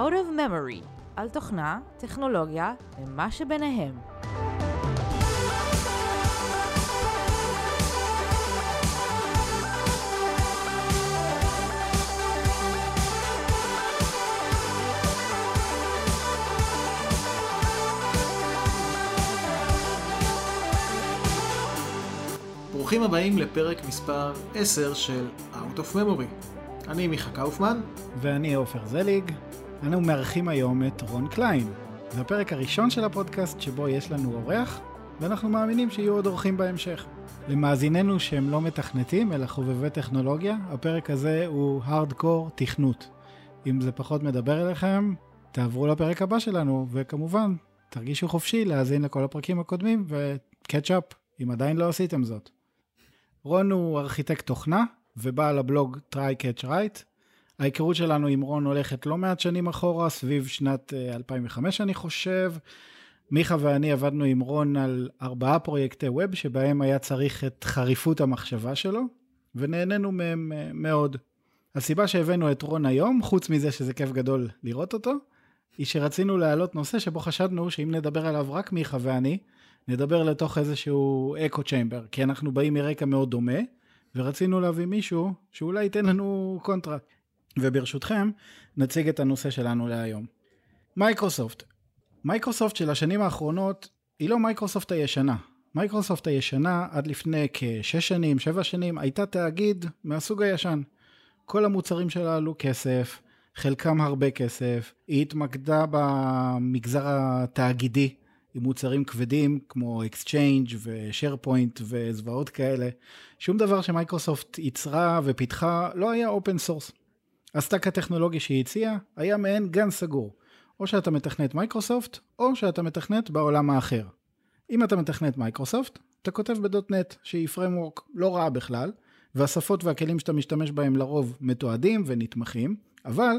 Out of Memory, על תוכנה, טכנולוגיה ומה שביניהם. ברוכים הבאים לפרק מספר 10 של Out of Memory. אני מיכה קאופמן. ואני עופר זליג. אנו מארחים היום את רון קליין. זה הפרק הראשון של הפודקאסט שבו יש לנו אורח, ואנחנו מאמינים שיהיו עוד אורחים בהמשך. למאזיננו שהם לא מתכנתים אלא חובבי טכנולוגיה, הפרק הזה הוא הארדקור תכנות. אם זה פחות מדבר אליכם, תעברו לפרק הבא שלנו, וכמובן, תרגישו חופשי להאזין לכל הפרקים הקודמים וקאצ'אפ, אם עדיין לא עשיתם זאת. רון הוא ארכיטקט תוכנה, ובעל הבלוג try catch right. ההיכרות שלנו עם רון הולכת לא מעט שנים אחורה, סביב שנת 2005 אה, אני חושב. מיכה ואני עבדנו עם רון על ארבעה פרויקטי ווב שבהם היה צריך את חריפות המחשבה שלו, ונהנינו מהם אה, מאוד. הסיבה שהבאנו את רון היום, חוץ מזה שזה כיף גדול לראות אותו, היא שרצינו להעלות נושא שבו חשדנו שאם נדבר עליו רק מיכה ואני, נדבר לתוך איזשהו echo chamber, כי אנחנו באים מרקע מאוד דומה, ורצינו להביא מישהו שאולי ייתן לנו קונטרה. וברשותכם, נציג את הנושא שלנו להיום. Microsoft. Microsoft של השנים האחרונות היא לא מייקרוסופט הישנה. מייקרוסופט הישנה עד לפני כשש שנים, שבע שנים, הייתה תאגיד מהסוג הישן. כל המוצרים שלה עלו כסף, חלקם הרבה כסף, היא התמקדה במגזר התאגידי עם מוצרים כבדים כמו Exchange ו-SharePoint וזוועות כאלה. שום דבר ש-Microsoft ייצרה ופיתחה לא היה open source. ה-stack הטכנולוגי שהיא הציעה היה מעין גן סגור. או שאתה מתכנת מייקרוסופט או שאתה מתכנת בעולם האחר. אם אתה מתכנת מייקרוסופט, אתה כותב בדוטנט שהיא framework לא רעה בכלל, והשפות והכלים שאתה משתמש בהם לרוב מתועדים ונתמכים, אבל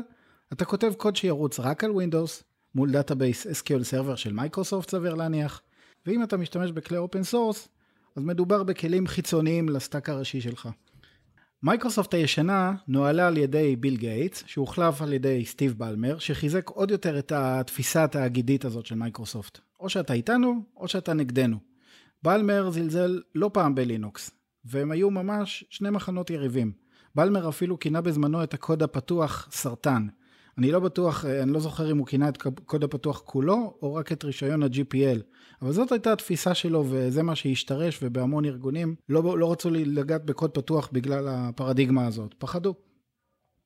אתה כותב קוד שירוץ רק על Windows, מול database SQL Server של מייקרוסופט סביר להניח, ואם אתה משתמש בכלי open source, אז מדובר בכלים חיצוניים ל-stack הראשי שלך. מייקרוסופט הישנה נוהלה על ידי ביל גייטס, שהוחלף על ידי סטיב בלמר, שחיזק עוד יותר את התפיסה התאגידית הזאת של מייקרוסופט. או שאתה איתנו, או שאתה נגדנו. בלמר זלזל לא פעם ב-Linux, והם היו ממש שני מחנות יריבים. בלמר אפילו כינה בזמנו את הקוד הפתוח סרטן, אני לא בטוח, אה, אני לא זוכר אם הוא כינה את קוד הפתוח כולו, או רק את רישיון ה-GPL. אבל זאת הייתה התפיסה שלו, וזה מה שהשתרש, ובהמון ארגונים לא, לא רצו לגעת בקוד פתוח בגלל הפרדיגמה הזאת, פחדו.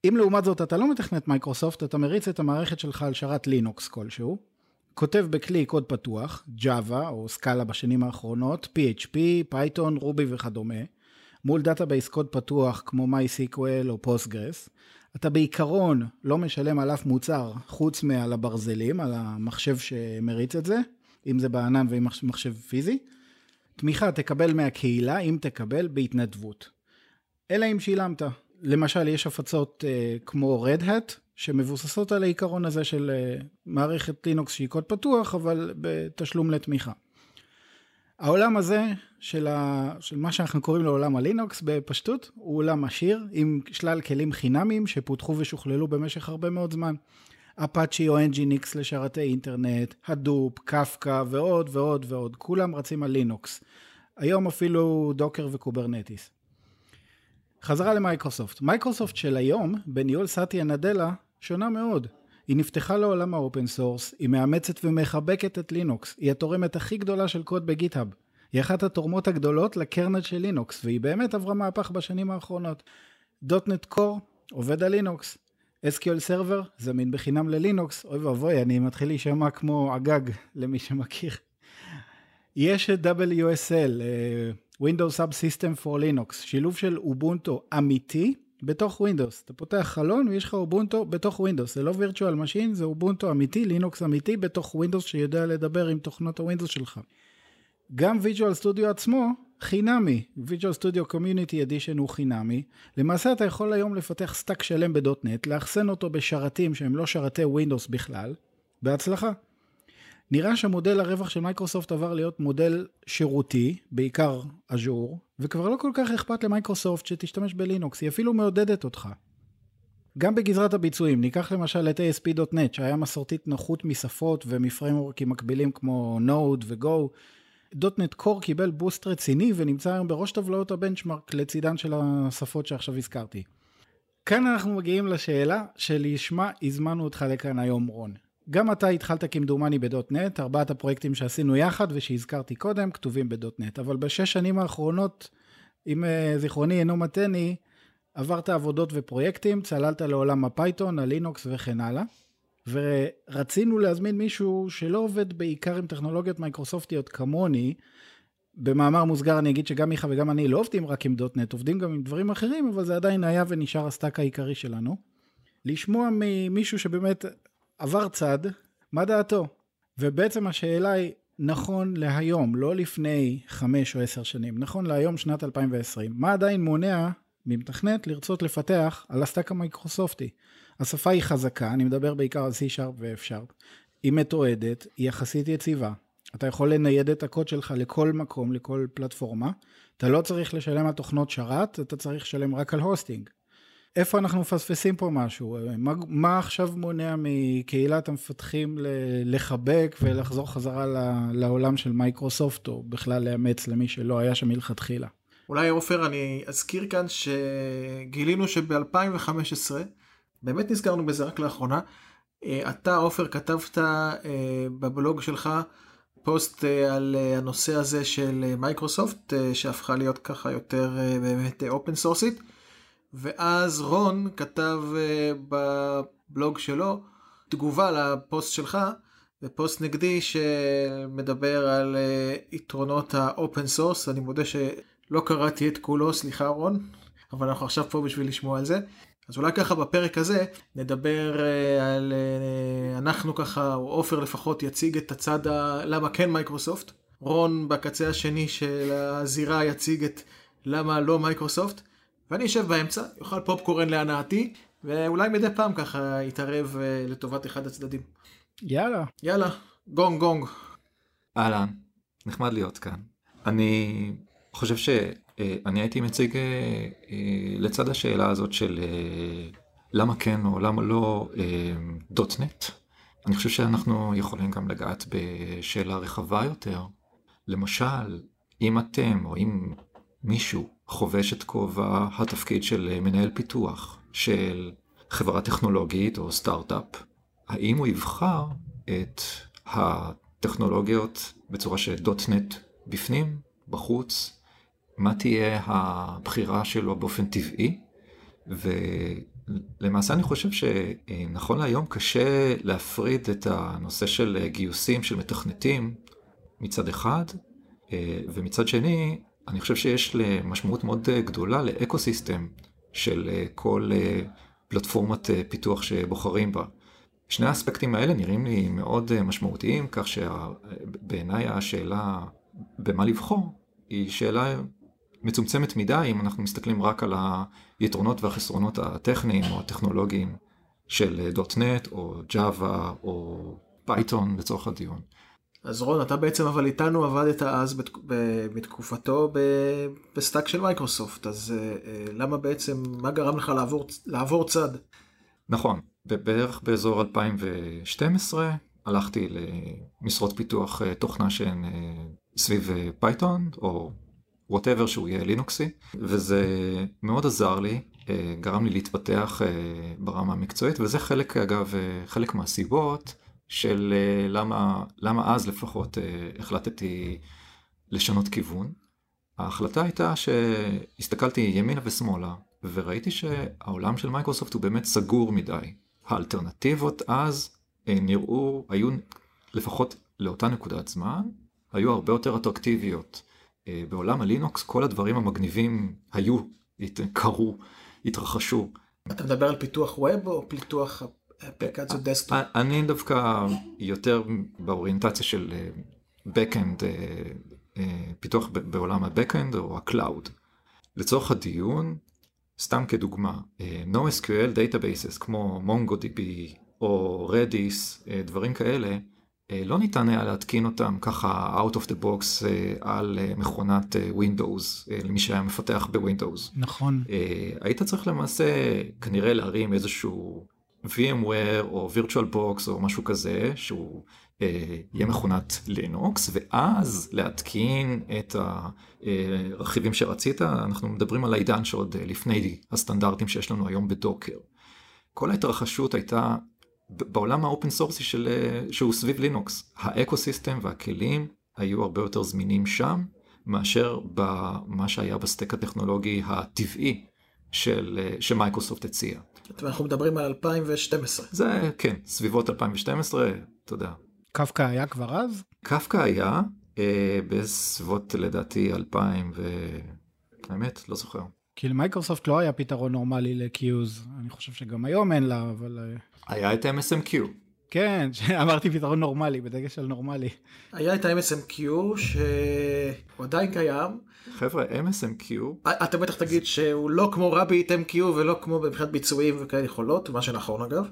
אם לעומת זאת אתה לא מתכנת מייקרוסופט, אתה מריץ את המערכת שלך על שרת לינוקס כלשהו, כותב בכלי קוד פתוח, Java או Scala בשנים האחרונות, PHP, Python, Ruby וכדומה, מול database קוד פתוח כמו MySQL או Postgres, אתה בעיקרון לא משלם על אף מוצר חוץ מעל הברזלים, על המחשב שמריץ את זה, אם זה בענן ואם מחשב פיזי. תמיכה תקבל מהקהילה, אם תקבל, בהתנדבות. אלא אם שילמת. למשל, יש הפצות uh, כמו Red Hat, שמבוססות על העיקרון הזה של uh, מערכת לינוקס שהיא קוד פתוח, אבל בתשלום לתמיכה. העולם הזה של, ה... של מה שאנחנו קוראים לו עולם ה-Linux בפשטות, הוא עולם עשיר עם שלל כלים חינמיים שפותחו ושוכללו במשך הרבה מאוד זמן. אפאצ'י או Nginx לשרתי אינטרנט, Hadoop, Kafka ועוד ועוד ועוד, כולם רצים על לינוקס. היום אפילו Docker ו-Kubernetes. חזרה למייקרוסופט. מייקרוסופט של היום, בניהול סאטיה נדלה, שונה מאוד. היא נפתחה לעולם ה-open source, היא מאמצת ומחבקת את לינוקס, היא התורמת הכי גדולה של קוד ב-GitHub. היא אחת התורמות הגדולות ל-kernel של לינוקס, והיא באמת עברה מהפך בשנים האחרונות. .NET Core עובד על Linux. SQL Server זמין בחינם ל-Linux, אוי ואבוי, אני מתחיל להישמע כמו אגג למי שמכיר. יש את WSL, אה, Windows Subsystem for Linux, שילוב של Ubuntu אמיתי בתוך Windows. אתה פותח חלון ויש לך Ubuntu בתוך Windows. זה לא virtual machine, זה Ubuntu אמיתי, לינוקס אמיתי בתוך Windows שיודע לדבר עם תוכנות ה-Windows שלך. גם Visual Studio עצמו חינמי, Visual Studio Community Edition הוא חינמי. למעשה אתה יכול היום לפתח stack שלם בדוטנט, לאחסן אותו בשרתים שהם לא שרתי Windows בכלל, בהצלחה. נראה שמודל הרווח של מייקרוסופט עבר להיות מודל שירותי, בעיקר אג'ור, וכבר לא כל כך אכפת ל-Microsoft שתשתמש ב-Linux, היא אפילו מעודדת אותך. גם בגזרת הביצועים, ניקח למשל את ASP.NET, שהיה מסורתית נחות משפות ומ-frameworkים מקבילים כמו Node ו-Go. .NET Core קיבל boost רציני ונמצא היום בראש טבלאות ה benchmark לצידן של השפות שעכשיו הזכרתי. כאן אנחנו מגיעים לשאלה שלשמה הזמנו אותך לכאן היום רון. גם אתה התחלת כמדומני ב .NET, ארבעת הפרויקטים שעשינו יחד ושהזכרתי קודם כתובים ב .NET, אבל בשש שנים האחרונות, אם אה, זיכרוני אינו מטעני, עברת עבודות ופרויקטים, צללת לעולם ה Python, הלינוקס וכן הלאה, ורצינו להזמין מישהו שלא עובד בעיקר עם טכנולוגיות מייקרוסופטיות כמוני, במאמר מוסגר אני אגיד שגם מיכה וגם אני לא עובדים רק עם .NET, עובדים גם עם דברים אחרים, אבל זה עדיין היה ונשאר ה stack העיקרי שלנו. לשמוע ממישהו שבאמת עבר צד, מה דעתו? ובעצם השאלה היא, נכון להיום, לא לפני חמש או עשר שנים, נכון להיום שנת 2020, מה עדיין מונע ממתכנת לרצות לפתח על ה stack המייקרוסופטי? השפה היא חזקה, אני מדבר בעיקר על C-Sharp ו-F-Sharp, היא מתועדת, היא יחסית יציבה, אתה יכול לנייד את הקוד שלך לכל מקום, לכל פלטפורמה, אתה לא צריך לשלם על תוכנות שרת, אתה צריך לשלם רק על hosting. איפה אנחנו מפספסים פה משהו? מה, מה עכשיו מונע מקהילת המפתחים לחבק ולחזור חזרה לעולם של מייקרוסופט, או בכלל לאמץ למי שלא היה שם מלכתחילה? אולי עופר, אני אזכיר כאן שגילינו שב-2015, באמת נזכרנו בזה רק לאחרונה, אה, אתה עופר כתבת אה, בבלוג שלך פוסט על הנושא הזה של מייקרוסופט, שהפכה להיות ככה יותר באמת open source ית. ואז רון כתב בבלוג שלו תגובה לפוסט שלך, ופוסט נגדי שמדבר על יתרונות ה open source, אני מודה שלא קראתי את כולו, סליחה רון, אבל אנחנו עכשיו פה בשביל לשמוע על זה. אז אולי ככה בפרק הזה נדבר על, אנחנו ככה, או עופר לפחות יציג את הצד ה... למה כן מייקרוסופט, רון בקצה השני של הזירה יציג את למה לא מייקרוסופט, ואני אשב באמצע, יאכל פופקורן להנאתי, ואולי מדי פעם ככה יתערב לטובת אחד הצדדים. יאללה. יאללה, גונג גונג. אהלן, נחמד להיות כאן. אני חושב שאני הייתי מציג לצד השאלה הזאת של למה כן או למה לא דוטנט. אני חושב שאנחנו יכולים גם לגעת בשאלה רחבה יותר. למשל, אם אתם או אם מישהו חובש את כובע התפקיד של מנהל פיתוח של חברה טכנולוגית או סטארט-אפ, האם הוא יבחר את הטכנולוגיות בצורה שדוטנט בפנים, בחוץ, מה תהיה הבחירה שלו באופן טבעי, ולמעשה אני חושב שנכון להיום קשה להפריד את הנושא של גיוסים של מתכנתים מצד אחד, ומצד שני, אני חושב שיש משמעות מאוד גדולה לאקו סיסטם של כל פלטפורמת פיתוח שבוחרים בה. שני האספקטים האלה נראים לי מאוד משמעותיים, כך שבעיניי השאלה במה לבחור היא שאלה מצומצמת מדי אם אנחנו מסתכלים רק על היתרונות והחסרונות הטכניים או הטכנולוגיים של .NET או Java או Python לצורך הדיון. אז רון, אתה בעצם אבל איתנו עבדת אז בתקופתו ב stack של מייקרוסופט, אז למה בעצם, מה גרם לך לעבור, לעבור צד? נכון, בערך באזור 2012 הלכתי למשרות פיתוח תוכנה שהן סביב Python או whatever שהוא יהיה לינוקסי, וזה מאוד עזר לי, גרם לי להתפתח ברמה המקצועית, וזה חלק אגב, חלק מהסיבות של למה, למה אז לפחות החלטתי לשנות כיוון. ההחלטה הייתה שהסתכלתי ימינה ושמאלה, וראיתי שהעולם של מייקרוסופט הוא באמת סגור מדי. האלטרנטיבות אז נראו, היו לפחות לאותה נקודת זמן, היו הרבה יותר אטרקטיביות. בעולם הלינוקס כל הדברים המגניבים היו, קרו, התרחשו. אתה מדבר על פיתוח ווב או פיתוח אפליקציות דסקטופ? אני דווקא יותר באוריינטציה של backend, פיתוח בעולם ה-backend או ה-cloud. לצורך הדיון, סתם כדוגמה, NoSQL databases כמו MongoDB או Redis, דברים כאלה, לא ניתן היה להתקין אותם ככה out of the box על מכונת Windows, למי שהיה מפתח ב Windows. נכון. היית צריך למעשה כנראה להרים איזשהו VMware או VirtualBox או משהו כזה שהוא אה, יהיה מכונת לינוקס ואז להתקין את הרכיבים שרצית אנחנו מדברים על העידן שעוד לפני הסטנדרטים שיש לנו היום ב Docker. כל ההתרחשות הייתה בעולם ה open source י של שהוא סביב Linux ה ecosystem והכלים היו הרבה יותר זמינים שם מאשר במה שהיה ב stack הטכנולוגי הטבעי של שמייקרוסופט הציע. אנחנו מדברים על 2012. זה כן סביבות 2012 תודה. קפקא היה כבר אז? קפקא היה אה, בסביבות לדעתי 2000 ו... האמת לא זוכר. כי למייקרוסופט לא היה פתרון נורמלי ל queues אני חושב שגם היום אין לה אבל אה, היה את MSMQ. כן אמרתי פתרון נורמלי בדגש על נורמלי. היה את ה-MSMQ שהוא עדיין קיים. חבר'ה MSMQ. אתה בטח תגיד שהוא לא כמו RabbitMQ ולא כמו מבחינת ביצועים וכאלה יכולות מה שנכון אגב.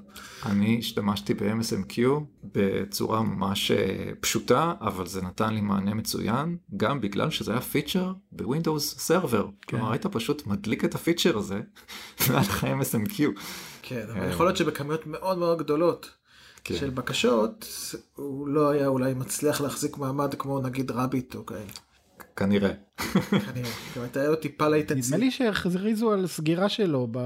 אני השתמשתי ב-MSMQ בצורה ממש אה, פשוטה אבל זה נתן לי מענה מצוין גם בגלל שזה היה feature ב Windows Server. כן. כלומר היית פשוט מדליק את ה feature הזה והיה לך MSMQ. כן אבל יכול להיות שבכמויות מאוד מאוד גדולות. כן. של בקשות הוא לא היה אולי מצליח להחזיק מעמד כמו נגיד רביט או כאלה. כנראה. כנראה. גם הייתה לו טיפה להתנצל. נדמה לי שהכריזו על סגירה שלו ב...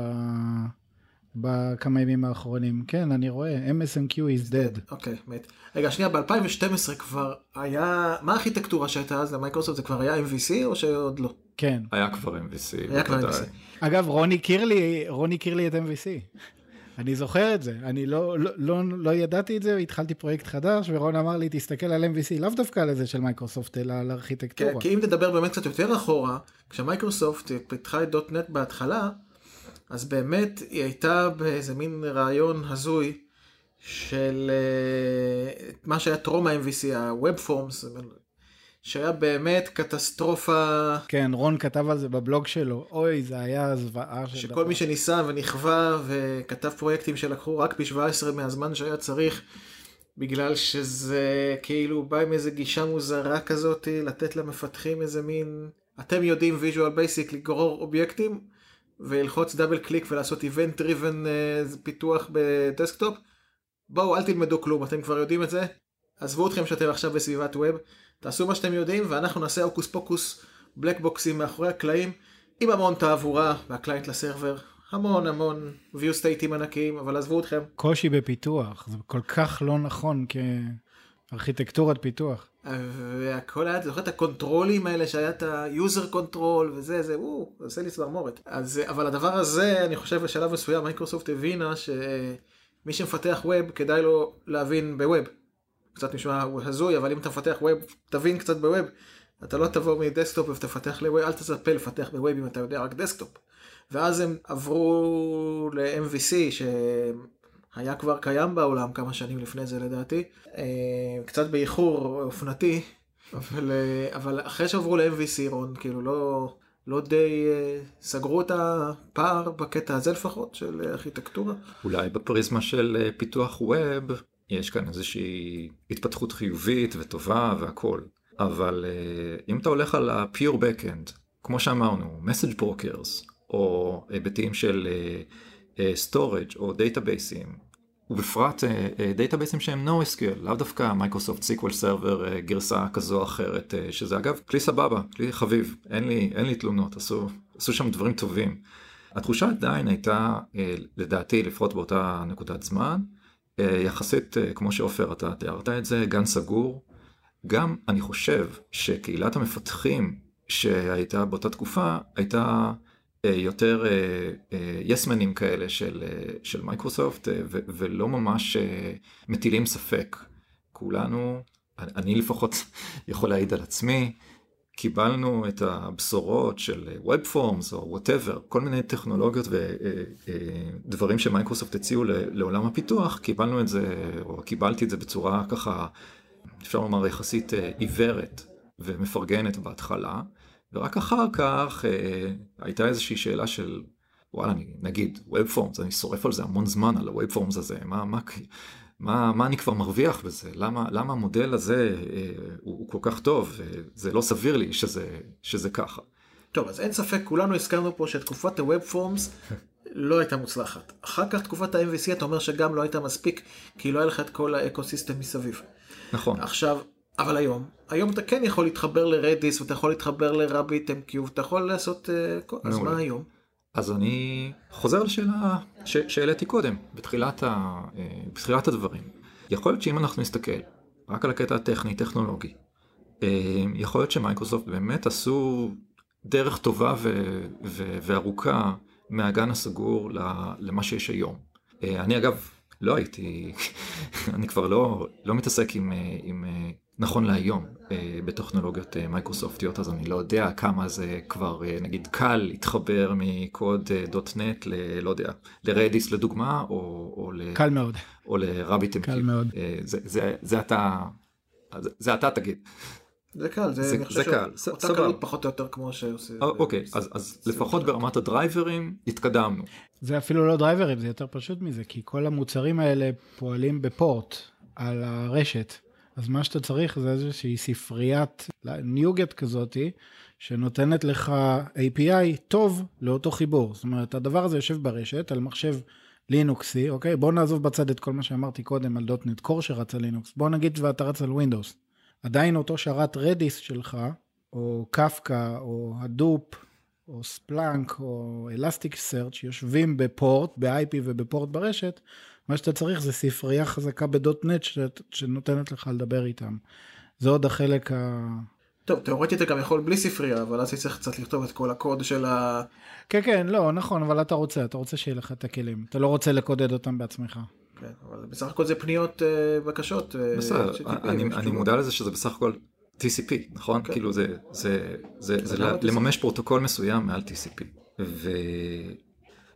בכמה ימים האחרונים. כן, אני רואה, MSMQ is dead. אוקיי, מת. רגע, שנייה, ב-2012 כבר היה, מה הארכיטקטורה שהייתה אז למייקרוסופט? זה כבר היה MVC או שעוד לא? כן. היה כבר MVC. היה כבר MVC. אגב, רון הכיר לי, רון הכיר לי את MVC. אני זוכר את זה, אני לא, לא, לא, לא ידעתי את זה, התחלתי פרויקט חדש, ורון אמר לי, תסתכל על MVC, לאו דווקא על איזה של מייקרוסופט, אלא על ארכיטקטורה. כן, כי אם תדבר באמת קצת יותר אחורה, כשמייקרוסופט פיתחה את .NET בהתחלה, אז באמת היא הייתה באיזה מין רעיון הזוי של uh, מה שהיה טרום ה-MVC, ה-Web Forms, שהיה באמת קטסטרופה. כן, רון כתב על זה בבלוג שלו, אוי, זה היה זוועה של שכל דבר. מי שניסה ונכווה וכתב פרויקטים שלקחו רק פי 17 מהזמן שהיה צריך, בגלל שזה כאילו בא עם איזה גישה מוזרה כזאת, לתת למפתחים איזה מין, אתם יודעים Visual Basic לגרור אובייקטים, וללחוץ double click ולעשות event driven uh, פיתוח ב desktop. בואו אל תלמדו כלום, אתם כבר יודעים את זה. עזבו אתכם שאתם עכשיו בסביבת web, תעשו מה שאתם יודעים ואנחנו נעשה הוקוס פוקוס black box ים מאחורי הקלעים עם המון תעבורה מה client ל server. המון המון view state ים ענקיים אבל עזבו אתכם. קושי בפיתוח זה כל כך לא נכון כארכיטקטורת פיתוח. והכל היה, זוכר את ה control ים האלה שהיה את ה-user control וזה, זה, וואו, זה עושה לי צמרמורת. אז, אבל הדבר הזה, אני חושב בשלב מסוים מייקרוסופט הבינה שמי שמפתח web כדאי לו להבין ב web. קצת נשמע הזוי, אבל אם אתה מפתח web, תבין קצת ב web. אתה לא תבוא מ desktop ותפתח ל web, אל תצפה לפתח ב web אם אתה יודע רק desktop. ואז הם עברו ל-MVC שהיה כבר קיים בעולם כמה שנים לפני זה לדעתי, אה, קצת באיחור אופנתי, אבל, אה, אבל אחרי שעברו ל-MVC רון, כאילו לא, לא די אה, סגרו את הפער בקטע הזה לפחות של ארכיטקטורה. אולי בפריזמה של פיתוח web. יש כאן איזושהי התפתחות חיובית וטובה והכל. אבל uh, אם אתה הולך על ה-pure backend, כמו שאמרנו, message brokers, או היבטים של uh, uh, storage או database ים, ובפרט database ים שהם NoSQL, לאו דווקא Microsoft SQL Server גרסה כזו או אחרת, שזה אגב כלי סבבה, כלי חביב, אין לי, אין לי תלונות, עשו, עשו שם דברים טובים. התחושה עדיין הייתה, לדעתי, לפחות באותה נקודת זמן, אה, יחסית, אה, כמו שעופר אתה תיארת את זה, גן סגור. גם אני חושב שקהילת המפתחים שהייתה באותה תקופה הייתה אה, יותר יסמנים כאלה של, של מייקרוסופט ולא ממש מטילים ספק. כולנו, אני לפחות יכול להעיד על עצמי, קיבלנו את הבשורות של Web Forms או whatever, כל מיני טכנולוגיות ודברים אה, אה, שמייקרוסופט הציעו לעולם הפיתוח, קיבלנו את זה, או קיבלתי את זה בצורה ככה, אפשר לומר יחסית אה, עיוורת ומפרגנת בהתחלה, ורק אחר כך הייתה איזושהי שאלה של, וואלה, נגיד Web Forms, אני שורף על זה המון זמן, על ה-Web Forms הזה, מה, מה, מה, מה אני כבר מרוויח בזה? למה, למה המודל הזה אה, הוא, הוא כל כך טוב? אה, זה לא סביר לי שזה, שזה ככה. טוב, אז אין ספק, כולנו הסכמנו פה שתקופת ה-Web Forms לא הייתה מוצלחת. אחר כך תקופת ה-MVC אתה אומר שגם לא הייתה מספיק, כי לא היה לך את כל האקוסיסטם מסביב. נכון. עכשיו, אבל היום, היום אתה כן יכול להתחבר לרדיס, ואתה יכול להתחבר לרביט MQ, ואתה יכול לעשות, אה, כל- אז. מה היום? אז אני חוזר לשאלה שהעליתי קודם, בתחילת, ה- אה, בתחילת הדברים. יכול להיות שאם אנחנו נסתכל רק על הקטע הטכני, טכנולוגי, אה, יכול להיות שמייקרוסופט באמת עשו דרך טובה ו- ו- וארוכה מהגן הסגור למה שיש היום. אה, אני אגב לא הייתי, אני כבר לא, לא מתעסק עם, עם נכון להיום אה, בטכנולוגיות אה, מייקרוסופטיות, אז אני לא יודע כמה זה כבר אה, נגיד קל להתחבר מקוד .NET ל... לא יודע, לרדיס לדוגמה, או, או, ל, קל מאוד. או לרביט MQ. קל מאוד. זה, זה, זה אתה, זה, זה אתה תגיד. זה קל, זה, זה- זה קל, ס- אותה סבבה. קלות פחות או יותר כמו שעושה. אוקיי, אז, אז לפחות ברמת הדרייברים התקדמנו. זה אפילו לא דרייברים, זה יותר פשוט מזה, כי כל המוצרים האלה פועלים בפורט על הרשת. אז מה שאתה צריך זה איזושהי ספריית ניוגט כזאתי, שנותנת לך API טוב לאותו חיבור. זאת אומרת, הדבר הזה יושב ברשת על מחשב לינוקסי, אוקיי? בוא נעזוב בצד את כל מה שאמרתי קודם על .NET Core שרץ על לינוקס. בוא נגיד ואתה רץ על Windows. עדיין אותו שרת Redis שלך, או קפקא, או Hadoop, או Splunk, או Elasticsearch יושבים ב port, ב-IP וב port ברשת, מה שאתה צריך זה ספרייה חזקה ב .NET שנותנת לך לדבר איתם. זה עוד החלק ה... טוב, תאורטית אתה גם יכול בלי ספרייה, אבל אז צריך קצת לכתוב את כל הקוד של ה... כן, כן, לא, נכון, אבל אתה רוצה, אתה רוצה שיהיה לך את הכלים. אתה לא רוצה לקודד אותם בעצמך. כן, אבל בסך הכל זה פניות, אה, בקשות. אה, בסדר, אני. מודע לזה שזה בסך הכל TCP, נכון? כן. כאילו זה, זה, זה, זה למה TCP? לממש פרוטוקול מסוים מעל TCP.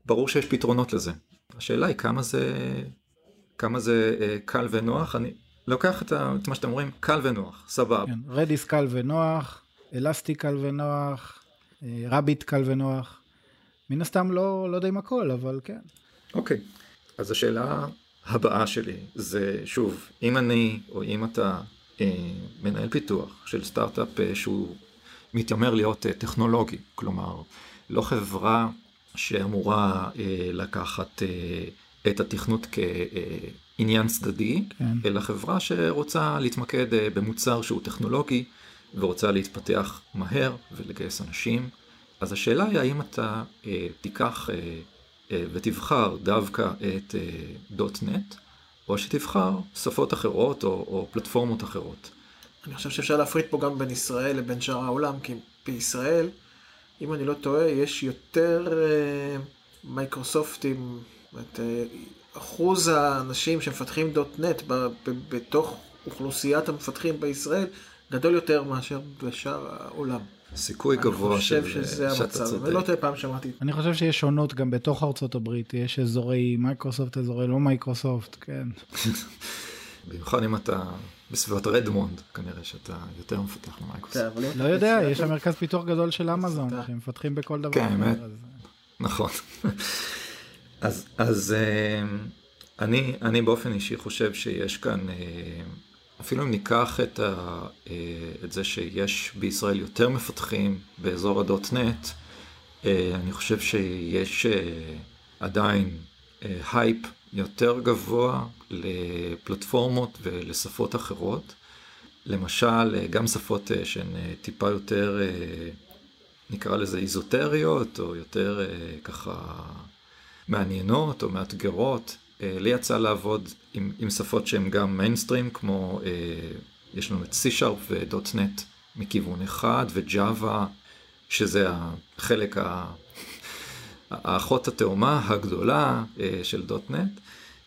וברור שיש פתרונות לזה. השאלה היא כמה זה, כמה זה אה, קל ונוח. אני לוקח את, ה, את מה שאתם אומרים, קל ונוח, סבבה. כן, רדיס קל ונוח, אלסטיק קל ונוח, אה, רביט קל ונוח. מן הסתם לא, לא יודע אם הכל, אבל כן. אוקיי, אז השאלה הבאה שלי זה שוב, אם אני או אם אתה אה, מנהל פיתוח של סטארט-אפ אה, שהוא מתיימר להיות אה, טכנולוגי, כלומר לא חברה שאמורה אה, לקחת אה, את התכנות כעניין צדדי, כן. אלא חברה שרוצה להתמקד אה, במוצר שהוא טכנולוגי ורוצה להתפתח מהר ולגייס אנשים. אז השאלה היא האם אתה אה, תיקח אה, אה, ותבחר דווקא את אה, .NET, או שתבחר שפות אחרות או, או פלטפורמות אחרות. אני חושב שאפשר להפריד פה גם בין ישראל לבין שאר העולם, כי בישראל, אם אני לא טועה, יש יותר אה, מייקרוסופטים, זאת אומרת, אה, אחוז האנשים שמפתחים .NET ב- ב- בתוך אוכלוסיית המפתחים בישראל גדול יותר מאשר בשאר העולם. סיכוי גבוה אני חושב של- שזה שאתה המצב, צודק. אני לא טועה פעם שמעתי. אני חושב שיש שונות גם בתוך ארצות הברית, יש אזורי מייקרוסופט, אזורי לא מייקרוסופט, כן. במיוחד אם אתה בסביבת רדמונד, כנראה שאתה יותר מפתח כן, למייקרוסופט. אם- לא יודע, יש שם מרכז פיתוח גדול של אמזון, שהם מפתחים בכל דבר. כן, האמת. אז- נכון. אז, אז אה, אני, אני באופן אישי חושב שיש כאן, אה, אפילו אם ניקח את, ה, אה, את זה שיש בישראל יותר מפתחים באזור הדוט-נט, אני חושב שיש עדיין הייפ יותר גבוה לפלטפורמות ולשפות אחרות. למשל, אה, גם שפות אה, שהן אה, טיפה יותר, נקרא לזה איזוטריות, או יותר ככה מעניינות או מאתגרות. לי יצא לעבוד עם, עם שפות שהן גם מיינסטרים, כמו יש לנו את C-Sharp ו-.NET מכיוון אחד, ו-Java, שזה החלק, ה... האחות התאומה הגדולה של .NET.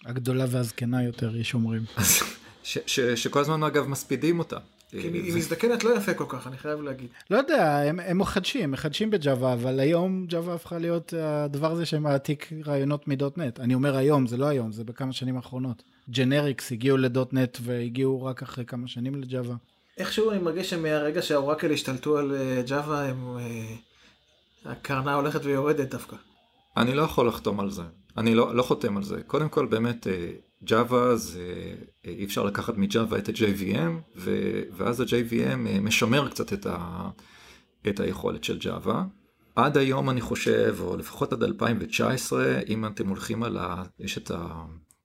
הגדולה והזקנה יותר, יש אומרים. אז ש, ש, שכל הזמן אגב מספידים אותה. אה, היא מזדקנת לא יפה כל כך, אני חייב להגיד. לא יודע, הם, הם מחדשים, מחדשים בג'אווה, אבל היום ג'אווה הפכה להיות הדבר הזה שמעתיק רעיונות מדוט-נט. אני אומר היום, זה לא היום, זה בכמה שנים האחרונות. ג'נריקס הגיעו לדוט-נט והגיעו רק אחרי כמה שנים לג'אווה. איכשהו אני מרגיש שמהרגע שהאורקל השתלטו על אה, ג'אווה, הם... אה, הקרנה הולכת ויורדת דווקא. אני לא יכול לחתום על זה. אני לא, לא חותם על זה. קודם כל, באמת, אה, Java זה, אי אפשר לקחת מג'אווה את ה-JVM, ואז ה-JVM משמר קצת את, ה, את היכולת של Java. עד היום אני חושב, או לפחות עד 2019, אם אתם הולכים על ה... יש את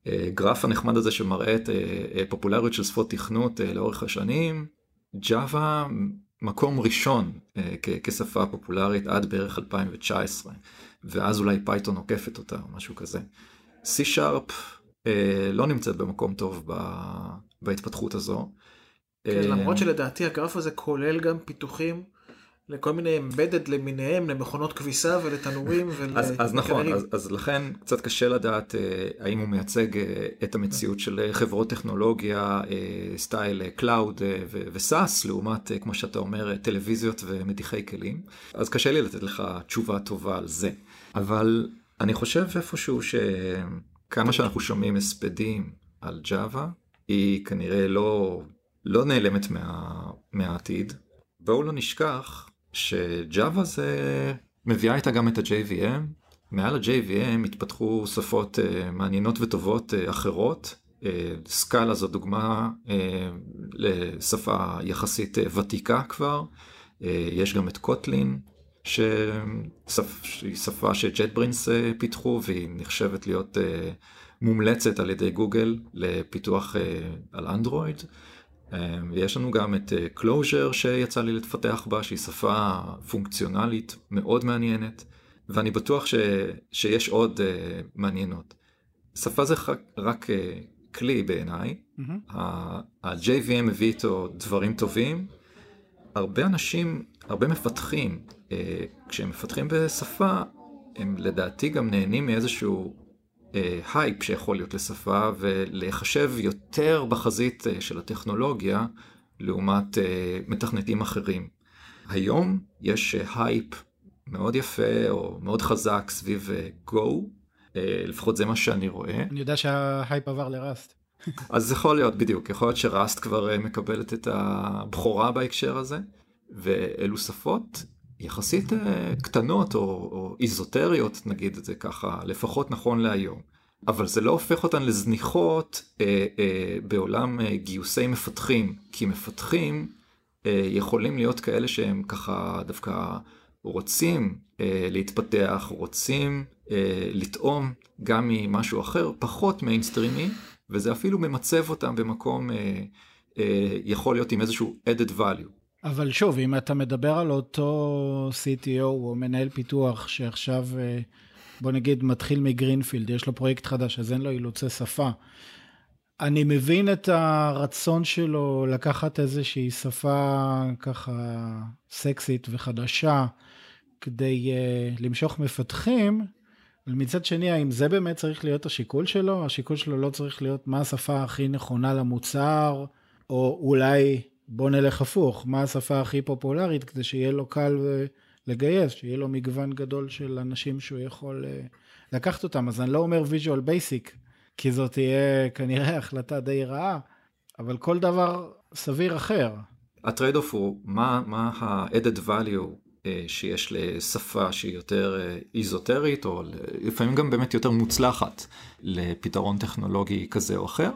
הגרף הנחמד הזה שמראה את אה, פופולריות של שפות תכנות אה, לאורך השנים, Java מקום ראשון אה, כשפה פופולרית עד בערך 2019, ואז אולי Python עוקפת אותה או משהו כזה. C-Sharp לא נמצאת במקום טוב בהתפתחות הזו. כן, למרות שלדעתי הגרף הזה כולל גם פיתוחים לכל מיני embedded למיניהם, למכונות כביסה ולתנורים ול... אז, אז נכון, אז, אז לכן קצת קשה לדעת אה, האם הוא מייצג אה, את המציאות של אה, חברות טכנולוגיה, אה, style cloud אה, וסאס, לעומת, אה, כמו שאתה אומר, טלוויזיות ומדיחי כלים. אז קשה לי לתת לך תשובה טובה על זה. אבל אני חושב איפשהו שכמה שאנחנו שומעים הספדים על ג'אווה, היא כנראה לא, לא נעלמת מה, מהעתיד. בואו לא נשכח שג'אווה זה מביאה איתה גם את ה-JVM. מעל ה-JVM התפתחו שפות uh, מעניינות וטובות uh, אחרות. Uh, Scala זו דוגמה uh, לשפה יחסית uh, ותיקה כבר. Uh, יש גם את Kotlin, שהיא שפה ש JetBrains uh, פיתחו והיא נחשבת להיות uh, מומלצת על ידי גוגל לפיתוח uh, על אנדרואיד. ויש לנו גם את Clojure אה, שיצא לי לפתח בה, שהיא שפה פונקציונלית מאוד מעניינת, ואני בטוח ש, שיש עוד uh, מעניינות. שפה זה רק, רק uh, כלי בעיניי, mm-hmm. ה-JVM מביא איתו דברים טובים. הרבה אנשים, הרבה מפתחים, כשהם מפתחים בשפה, הם לדעתי גם נהנים מאיזשהו הייפ אה, שיכול להיות לשפה ולהיחשב יותר בחזית אה, של הטכנולוגיה לעומת אה, מתכנתים אחרים. היום יש הייפ מאוד יפה או מאוד חזק סביב Go, לפחות זה מה שאני רואה. אני יודע שההייפ עבר ל Rust. אז יכול להיות בדיוק, יכול להיות ש Rust כבר מקבלת את הבכורה בהקשר הזה, ואלו שפות יחסית אה, קטנות או, או איזוטריות נגיד את זה ככה לפחות נכון להיום. אבל זה לא הופך אותן לזניחות אה, אה, בעולם אה, גיוסי מפתחים כי מפתחים אה, יכולים להיות כאלה שהם ככה דווקא רוצים אה, להתפתח רוצים אה, לטעום גם ממשהו אחר פחות מיינסטרימי וזה אפילו ממצב אותם במקום אה, אה, יכול להיות עם איזשהו added value. אבל שוב, אם אתה מדבר על אותו CTO או מנהל פיתוח שעכשיו, אה, בוא נגיד, מתחיל מ greenfield, יש לו פרויקט חדש, אז אין לו אילוצי שפה. אני מבין את הרצון שלו לקחת איזושהי שפה ככה סקסית וחדשה כדי uh, למשוך מפתחים, אבל מצד שני, האם זה באמת צריך להיות השיקול שלו? השיקול שלו לא צריך להיות מה השפה הכי נכונה למוצר, או אולי בוא נלך הפוך, מה השפה הכי פופולרית כדי שיהיה לו קל לגייס, שיהיה לו מגוון גדול של אנשים שהוא יכול אה, לקחת אותם. אז אני לא אומר visual basic, כי זאת תהיה כנראה החלטה די רעה, אבל כל דבר סביר אחר. ה trade-off הוא מה, מה ה-added value אה, שיש לשפה שהיא יותר אה, איזוטרית, או לפעמים גם באמת יותר מוצלחת לפתרון טכנולוגי כזה או אחר.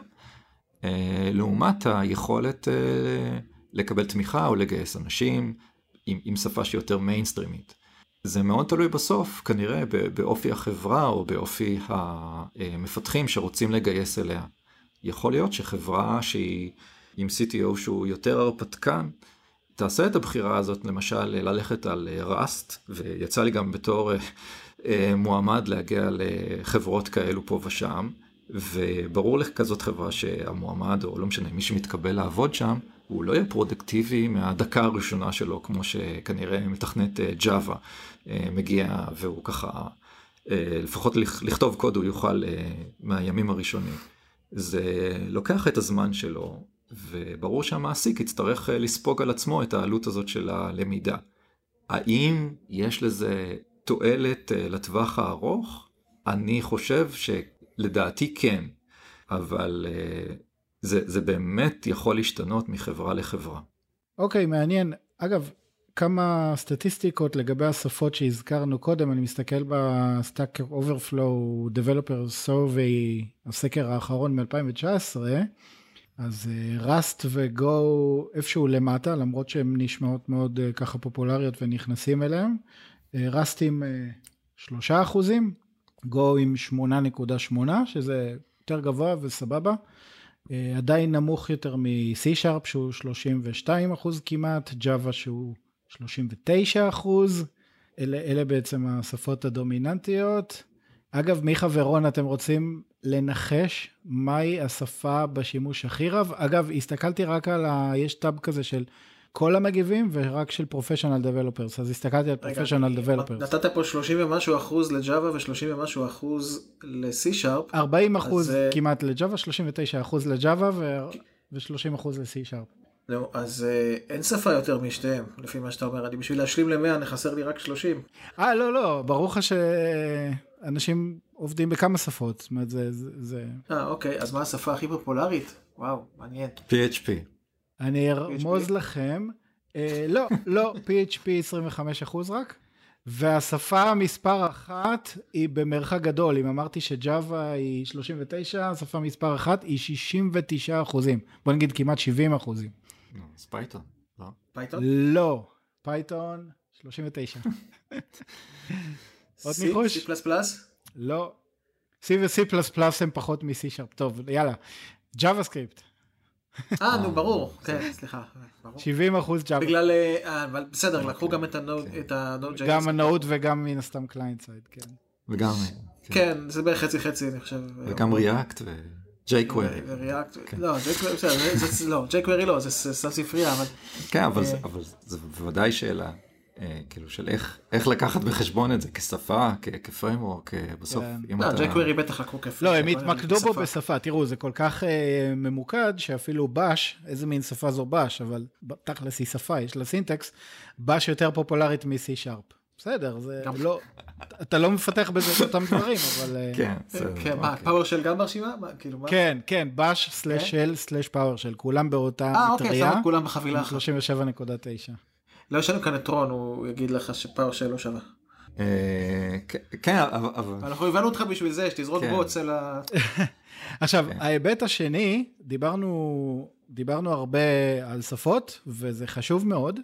אה, לעומת היכולת אה, לקבל תמיכה או לגייס אנשים עם, עם שפה שהיא יותר מיינסטרימית. זה מאוד תלוי בסוף כנראה באופי החברה או באופי המפתחים שרוצים לגייס אליה. יכול להיות שחברה שהיא עם CTO שהוא יותר הרפתקן, תעשה את הבחירה הזאת למשל ללכת על Rust, ויצא לי גם בתור אה, מועמד להגיע לחברות כאלו פה ושם. וברור לך כזאת חברה שהמועמד, או לא משנה, מי שמתקבל לעבוד שם, הוא לא יהיה פרודקטיבי מהדקה הראשונה שלו, כמו שכנראה מתכנת אה, אה, מגיע, והוא ככה, אה, לפחות לכתוב קוד הוא יוכל מהימים הראשונים. זה לוקח את הזמן שלו, וברור שהמעסיק יצטרך לספוג על עצמו את העלות הזאת של הלמידה. האם יש לזה תועלת לטווח הארוך? אני חושב ש... לדעתי כן, אבל uh, זה, זה באמת יכול להשתנות מחברה לחברה. אוקיי, okay, מעניין. אגב, כמה סטטיסטיקות לגבי השפות שהזכרנו קודם, אני מסתכל ב Stack Overflow Developer Survey, הסקר האחרון מ-2019, אז Rust ו Go איפשהו למטה, למרות שהן נשמעות מאוד אה, ככה פופולריות ונכנסים אליהן. Rust עם 3 אחוזים, Go עם 8.8, שזה יותר גבוה וסבבה. אה, עדיין נמוך יותר מ-C-Sharp שהוא 32 אחוז כמעט, Java שהוא 39 אחוז, אלה, אלה בעצם השפות הדומיננטיות. אגב, מיכה ורון, אתם רוצים לנחש מהי השפה בשימוש הכי רב? אגב, הסתכלתי רק על ה... יש טאב כזה של כל המגיבים ורק של פרופשיונל דבלופרס, אז הסתכלתי על פרופשיונל דבלופרס. נתת פה 30 ומשהו אחוז לג'אווה ו-30 ומשהו אחוז ל-C-Sharp. 40 אחוז אז... כמעט לג'אווה, 39 אחוז לג'אווה ו-30 אחוז ל-C-Sharp. נו, אז אה, אין שפה יותר משתיהם, לפי מה שאתה אומר. אני בשביל להשלים ל-100, חסר לי רק 30. אה, לא, לא, ברור לך שאנשים עובדים בכמה שפות. זאת אומרת, זה... זה... אה, אוקיי, אז מה השפה הכי פופולרית? וואו, מעניין. PHP. אני ארמוז לכם, אה, לא, לא, PHP 25 אחוז רק, והשפה מספר אחת היא במרחק גדול, אם אמרתי שג'אווה היא 39, השפה מספר אחת היא 69 אחוזים, בוא נגיד כמעט 70 אחוזים. אז Python, לא? Python? לא, Python 39. עוד ניחוש? C++? לא. C ו-C++ הם פחות מ-C טוב, יאללה. JavaScript. אה, נו, ברור, כן, סליחה. 70 אחוז Java. בגלל, אה, אבל בסדר, לקחו גם את ה Node JS. גם ה Node וגם מן הסתם client side, כן. וגם... כן. כן, זה בערך חצי חצי, אני חושב. וגם React ו... ג'יי קווירי. לא, ג'יי קווירי לא, זה סתם ספרייה, אבל... כן, אבל זה בוודאי שאלה. אה, כאילו של איך איך לקחת בחשבון את זה כשפה כ framework בסוף כן. לא, אתה... ג'קווירי בטח לקחו כ framework. לא הם התמקדו בו בשפה תראו זה כל כך אה, ממוקד שאפילו Bash איזה מין שפה זו בש אבל תכלס היא שפה יש לה סינטקס Bash יותר פופולרית מ-C Sharp. בסדר זה לא אתה לא מפתח בזה את אותם דברים אבל אה, כן, כן מה פאוור של גם ברשימה כאילו מה כן כן בש סלאש של סלאש פאוור של כולם באותה מטריה. אה אוקיי כולם בחבילה 37.9. לא יש לנו כאן את רון, הוא יגיד לך שפאור של לא שווה. אה, כן, אבל... אנחנו הבנו אותך בשביל זה, שתזרוק כן. בוץ על ה... עכשיו, כן. ההיבט השני, דיברנו, דיברנו הרבה על שפות, וזה חשוב מאוד.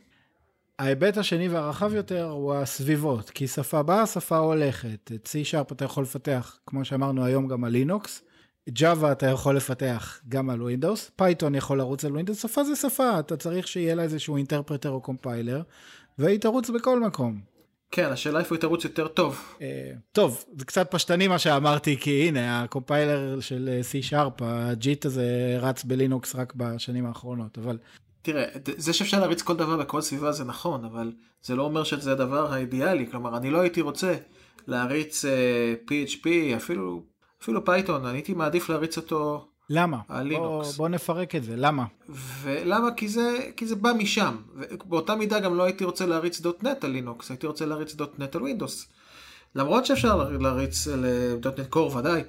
ההיבט השני והרחב יותר הוא הסביבות, כי שפה באה, שפה הולכת. את C-Sharp אתה יכול לפתח, כמו שאמרנו היום, גם על Linux. Java אתה יכול לפתח גם על Windows, Python יכול לרוץ על Windows, שפה זה שפה, אתה צריך שיהיה לה איזשהו interpreter או compiler, והיא תרוץ בכל מקום. כן, השאלה איפה היא תרוץ יותר טוב. אה, טוב, זה קצת פשטני מה שאמרתי, כי הנה, ה compiler של אה, C-Sharp, ה JIT הזה רץ בלינוקס רק בשנים האחרונות, אבל... תראה, זה שאפשר להריץ כל דבר בכל סביבה זה נכון, אבל זה לא אומר שזה הדבר האידיאלי, כלומר, אני לא הייתי רוצה להריץ אה, אה, PHP, אפילו אפילו Python, אני הייתי מעדיף להריץ אותו למה? על לינוקס. בוא, בוא נפרק את זה, למה? ולמה? כי זה, כי זה בא משם. באותה מידה גם לא הייתי רוצה להריץ .NET על לינוקס, הייתי רוצה להריץ .NET על Windows. למרות שאפשר להריץ ל .NET Core ודאי,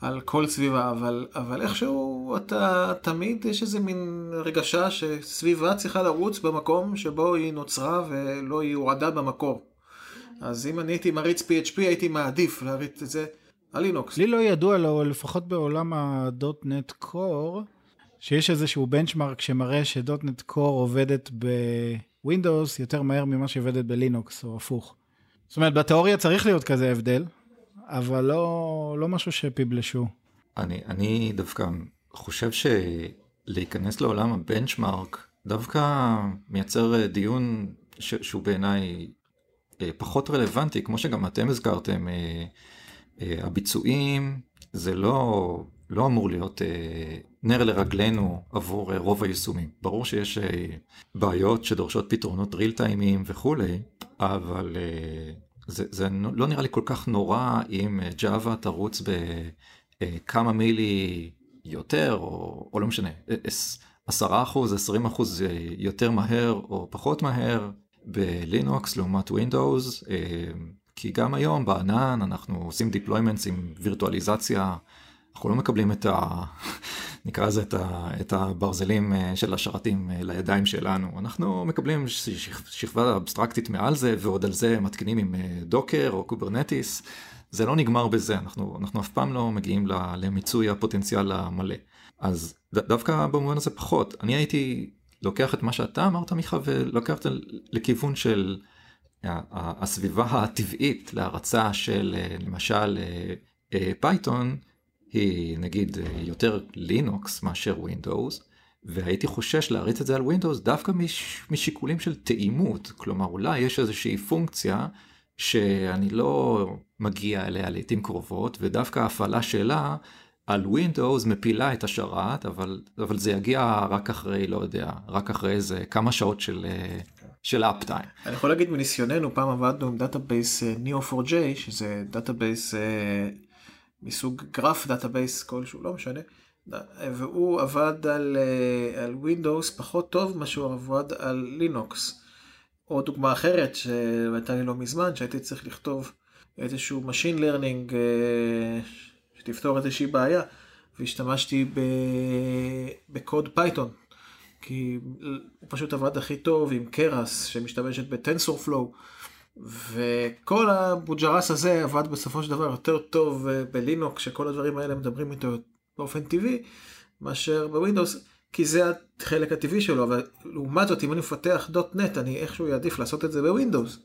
על כל סביבה, אבל, אבל איכשהו אתה תמיד יש איזה מין הרגשה שסביבה צריכה לרוץ במקום שבו היא נוצרה ולא היא הורדה במקור. אז אם אני הייתי מריץ PHP הייתי מעדיף להריץ את זה. הלינוקס. לי לא ידוע לו, לפחות בעולם הדוטנט קור, שיש איזשהו בנצ'מרק שמראה שדוטנט קור עובדת בווינדוס יותר מהר ממה שעובדת בלינוקס, או הפוך. זאת אומרת, בתיאוריה צריך להיות כזה הבדל, אבל לא, לא משהו שפיבלשו. אני, אני דווקא חושב שלהיכנס לעולם הבנצ'מרק דווקא מייצר דיון ש, שהוא בעיניי אה, פחות רלוונטי, כמו שגם אתם הזכרתם. אה, הביצועים זה לא, לא אמור להיות אה, נר לרגלינו עבור אה, רוב היישומים. ברור שיש בעיות שדורשות פתרונות ריל טיימים וכולי, אבל זה, זה לא נראה לי כל כך נורא אם Java תרוץ בכמה מילי יותר, או, או לא משנה, 10 אחוז, 20 אחוז יותר מהר או פחות מהר בלינוקס לעומת Windows. כי גם היום בענן אנחנו עושים deployments עם וירטואליזציה, אנחנו לא מקבלים את נקרא לזה את הברזלים של השרתים לידיים שלנו. אנחנו מקבלים שכבה אבסטרקטית מעל זה, ועוד על זה מתקינים עם Docker או Kubernetes. זה לא נגמר בזה, אנחנו, אנחנו אף פעם לא מגיעים למיצוי הפוטנציאל המלא. אז דווקא במובן הזה פחות. אני הייתי לוקח את מה שאתה אמרת מיכה ולוקח את זה לכיוון של הסביבה הטבעית להרצה של למשל Python היא נגיד יותר לינוקס מאשר Windows והייתי חושש להריץ את זה על Windows דווקא מש, משיקולים של תאימות. כלומר אולי יש איזושהי פונקציה שאני לא מגיע אליה לעיתים קרובות ודווקא ההפעלה שלה על Windows מפילה את השרת אבל אבל זה יגיע רק אחרי לא יודע רק אחרי איזה כמה שעות של של uptime. אני יכול להגיד מניסיוננו פעם עבדנו עם database neo4j שזה database מסוג graph database כלשהו לא משנה והוא עבד על, על Windows פחות טוב ממה שהוא עבד על לינוקס. או דוגמה אחרת שהייתה לי לא מזמן שהייתי צריך לכתוב איזשהו Machine Learning שתפתור איזושהי בעיה, והשתמשתי. בקוד Python, כי הוא פשוט עבד הכי טוב עם Keras שמשתמשת ב TensorFlow, וכל הבוג'רס הזה עבד בסופו של דבר יותר טוב בלינוק, שכל הדברים האלה מדברים איתו באופן טבעי, מאשר ב Windows. כי זה החלק הטבעי שלו, אבל לעומת זאת אם אני מפתח .NET אני איכשהו אעדיף לעשות את זה בווינדוס.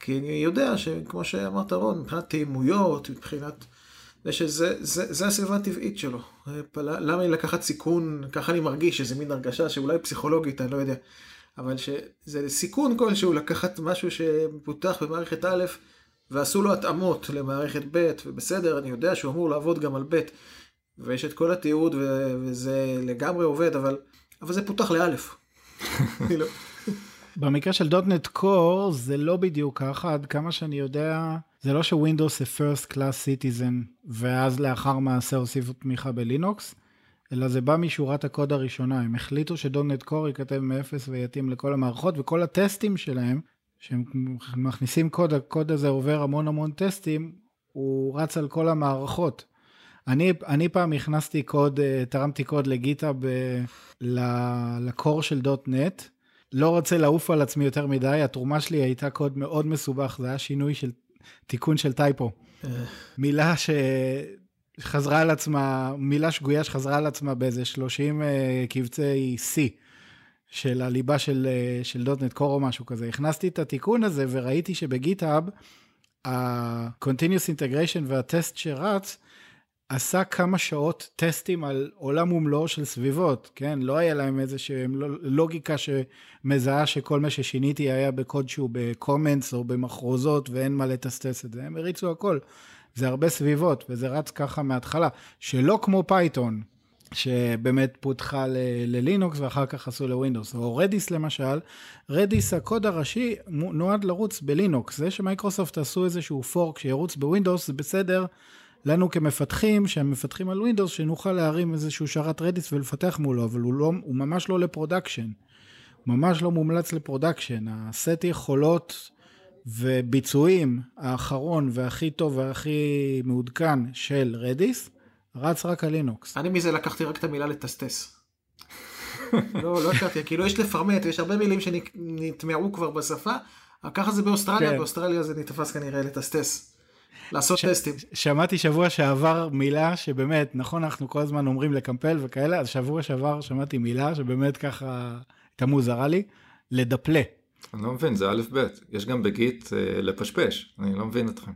כי אני יודע שכמו שאמרת רון, מבחינת תאימויות, מבחינת זה שזה זה, זה הסביבה הטבעית שלו. למה לי לקחת סיכון, ככה אני מרגיש, איזה מין הרגשה שאולי פסיכולוגית, אני לא יודע. אבל שזה סיכון כלשהו לקחת משהו שפותח במערכת א' ועשו לו התאמות למערכת ב' ובסדר, אני יודע שהוא אמור לעבוד גם על ב' ויש את כל התיעוד וזה לגמרי עובד, אבל, אבל זה פותח לאלף. במקרה של דוטנט קור זה לא בדיוק ככה, עד כמה שאני יודע, זה לא שווינדוס זה first class citizen, ואז לאחר מעשה הוסיפו תמיכה בלינוקס, אלא זה בא משורת הקוד הראשונה. הם החליטו שדוטנט קור ייכתב מאפס ויתאים לכל המערכות, וכל הטסטים שלהם, שהם מכניסים קוד, הקוד הזה עובר המון המון טסטים, הוא רץ על כל המערכות. אני, אני פעם הכנסתי קוד, אה, תרמתי קוד לגיטה לקור של דוט-נט. לא רוצה לעוף על עצמי יותר מדי, התרומה שלי הייתה קוד מאוד מסובך, זה היה שינוי של תיקון של טייפו. מילה שחזרה על עצמה, מילה שגויה שחזרה על עצמה באיזה 30 אה, קבצי C של הליבה של, אה, של דוטנט קור או משהו כזה. הכנסתי את התיקון הזה וראיתי שבגיטהאב, ה-continuous integration והטסט שרץ, עשה כמה שעות טסטים על עולם ומלואו של סביבות, כן? לא היה להם איזה שהם לא, לוגיקה שמזהה שכל מה ששיניתי היה בקוד שהוא ב-comments או במחרוזות ואין מה לטסטס את זה, הם הריצו הכל. זה הרבה סביבות וזה רץ ככה מההתחלה, שלא כמו Python, שבאמת פותחה ל-Linux ואחר כך עשו ל-Windows, או Redis למשל, Redis הקוד הראשי נועד לרוץ ב-Linux, זה ש-Microsoft עשו איזשהו fork שירוץ ב-Windows זה בסדר. לנו כמפתחים, שהם מפתחים על Windows, שנוכל להרים איזשהו שרת Redis ולפתח מולו, אבל הוא, לא, הוא ממש לא ל-production. ממש לא מומלץ ל-production. הסט יכולות וביצועים האחרון והכי טוב והכי מעודכן של Redis, רץ רק על לינוקס. אני מזה לקחתי רק את המילה לטסטס. לא, לא הכרתי, כאילו יש לפרמט, יש הרבה מילים שנטמעו כבר בשפה, ככה זה באוסטרליה, כן. באוסטרליה זה נתפס כנראה לטסטס. לעשות ש- טסטים. שמעתי שבוע שעבר מילה שבאמת, נכון, אנחנו כל הזמן אומרים לקמפל וכאלה, אז שבוע שעבר שמעתי מילה שבאמת ככה הייתה מוזרה לי, לדפלה. אני לא מבין, זה א' ב', יש גם בגיט אה, לפשפש, אני לא מבין אתכם.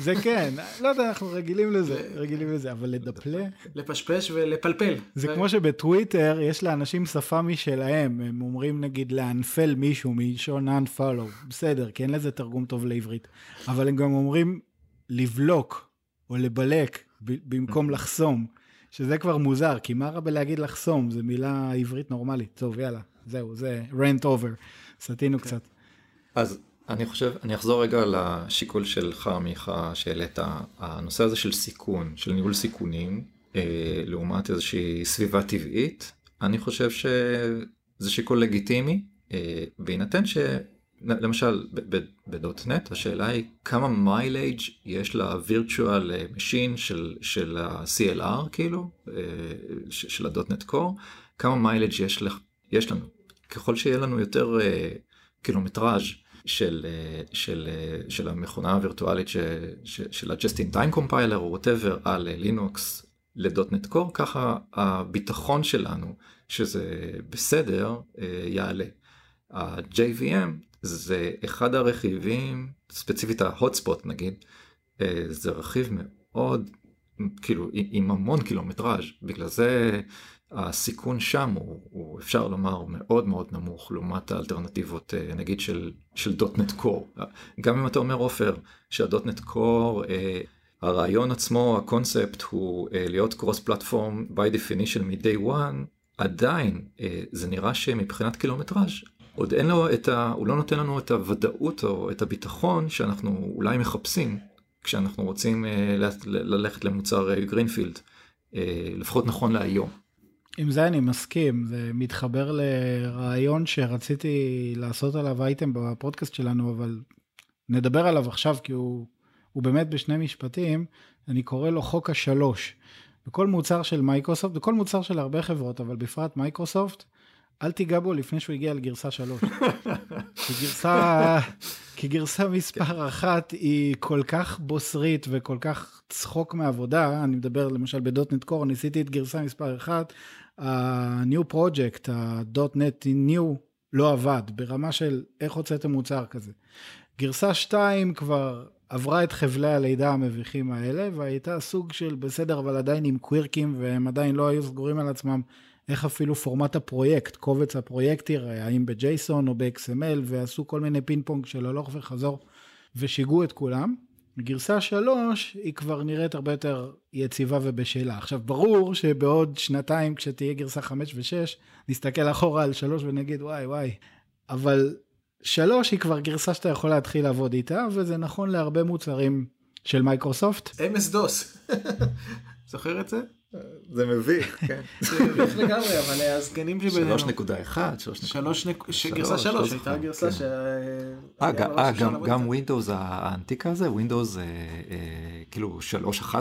זה כן, לא יודע, אנחנו רגילים לזה, רגילים לזה, אבל לדפלה... לפשפש ולפלפל. זה כמו שב-Twitter יש לאנשים שפה משלהם, הם אומרים נגיד לאנפל מישהו מלשון unfollow, בסדר, כי אין לזה תרגום טוב לעברית, אבל הם גם אומרים לבלוק או לבלק במקום לחסום, שזה כבר מוזר, כי מה רע בלהגיד לחסום, זו מילה עברית נורמלית. טוב, יאללה. זהו, זה rant over, סטינו כן. קצת. אז אני חושב, אני אחזור רגע לשיקול שלך, מיכה, שהעלית, הנושא הזה של סיכון, של ניהול סיכונים, אה, לעומת איזושהי סביבה טבעית, אני חושב שזה שיקול לגיטימי, אה, בהינתן ש... למשל בדוטנט השאלה היא כמה mileage יש ל-virtual machine של, של ה-CLR כאילו, אה, של הדוטנט קור, כמה mileage יש, יש לנו. ככל שיהיה לנו יותר אה, קילומטראז' של, של, של המכונה הווירטואלית ש, ש, של ה-Just in Time Compiler או whatever על לינוקס לדוטנט קור, ככה הביטחון שלנו שזה בסדר יעלה. ה-JVM זה אחד הרכיבים, ספציפית ה-hotspot נגיד, אה, זה רכיב מאוד, כאילו עם המון קילומטראז', בגלל זה הסיכון שם הוא, הוא אפשר לומר מאוד מאוד נמוך לעומת האלטרנטיבות אה, נגיד של, של דוטנט קור. גם אם אתה אומר עופר שהדוטנט קור אה, הרעיון עצמו הקונספט הוא להיות קרוס פלטפורם by definition מ-day one עדיין זה נראה שמבחינת קילומטראז' עוד אין לו את ה... הוא לא נותן לנו את הוודאות או את הביטחון שאנחנו אולי מחפשים כשאנחנו רוצים אה, ללכת למוצר גרינפילד, אה, אה, לפחות נכון להיום. עם זה אני מסכים, זה מתחבר לרעיון שרציתי לעשות עליו אייטם בפודקאסט שלנו, אבל נדבר עליו עכשיו כי הוא, הוא באמת בשני משפטים, אני קורא לו חוק השלוש. בכל מוצר של מייקרוסופט, בכל מוצר של הרבה חברות, אבל בפרט מייקרוסופט, אל תיגע בו לפני שהוא הגיע לגרסה 3. כי גרסה, כי גרסה מספר אחת היא כל כך בוסרית וכל כך צחוק מעבודה, אני מדבר למשל בדוטנט קור, ניסיתי את גרסה מספר אחת, ה-new project, ה-dotnet new, לא עבד, ברמה של איך הוצאתם מוצר כזה. גרסה 2 כבר עברה את חבלי הלידה המביכים האלה, והייתה סוג של בסדר, אבל עדיין עם קווירקים, והם עדיין לא היו סגורים על עצמם איך אפילו פורמט הפרויקט, קובץ הפרויקט יראה, האם ב-JSON או ב-XML, ועשו כל מיני פינג פונג של הלוך וחזור, ושיגעו את כולם. גרסה 3 היא כבר נראית הרבה יותר יציבה ובשלה. עכשיו, ברור שבעוד שנתיים, כשתהיה גרסה 5 ו-6, נסתכל אחורה על 3 ונגיד, וואי וואי. אבל 3 היא כבר גרסה שאתה יכול להתחיל לעבוד איתה, וזה נכון להרבה מוצרים של מייקרוסופט. אמס דוס. זוכר את זה? זה מביך, כן. זה מביך לגמרי, אבל הסגנים שבינינו. 3.1, 3.3. גרסה 3 הייתה גרסה ש... אה, אה גם ווינדוס האנטיקה הזה, ווינדוס כאילו 3.11.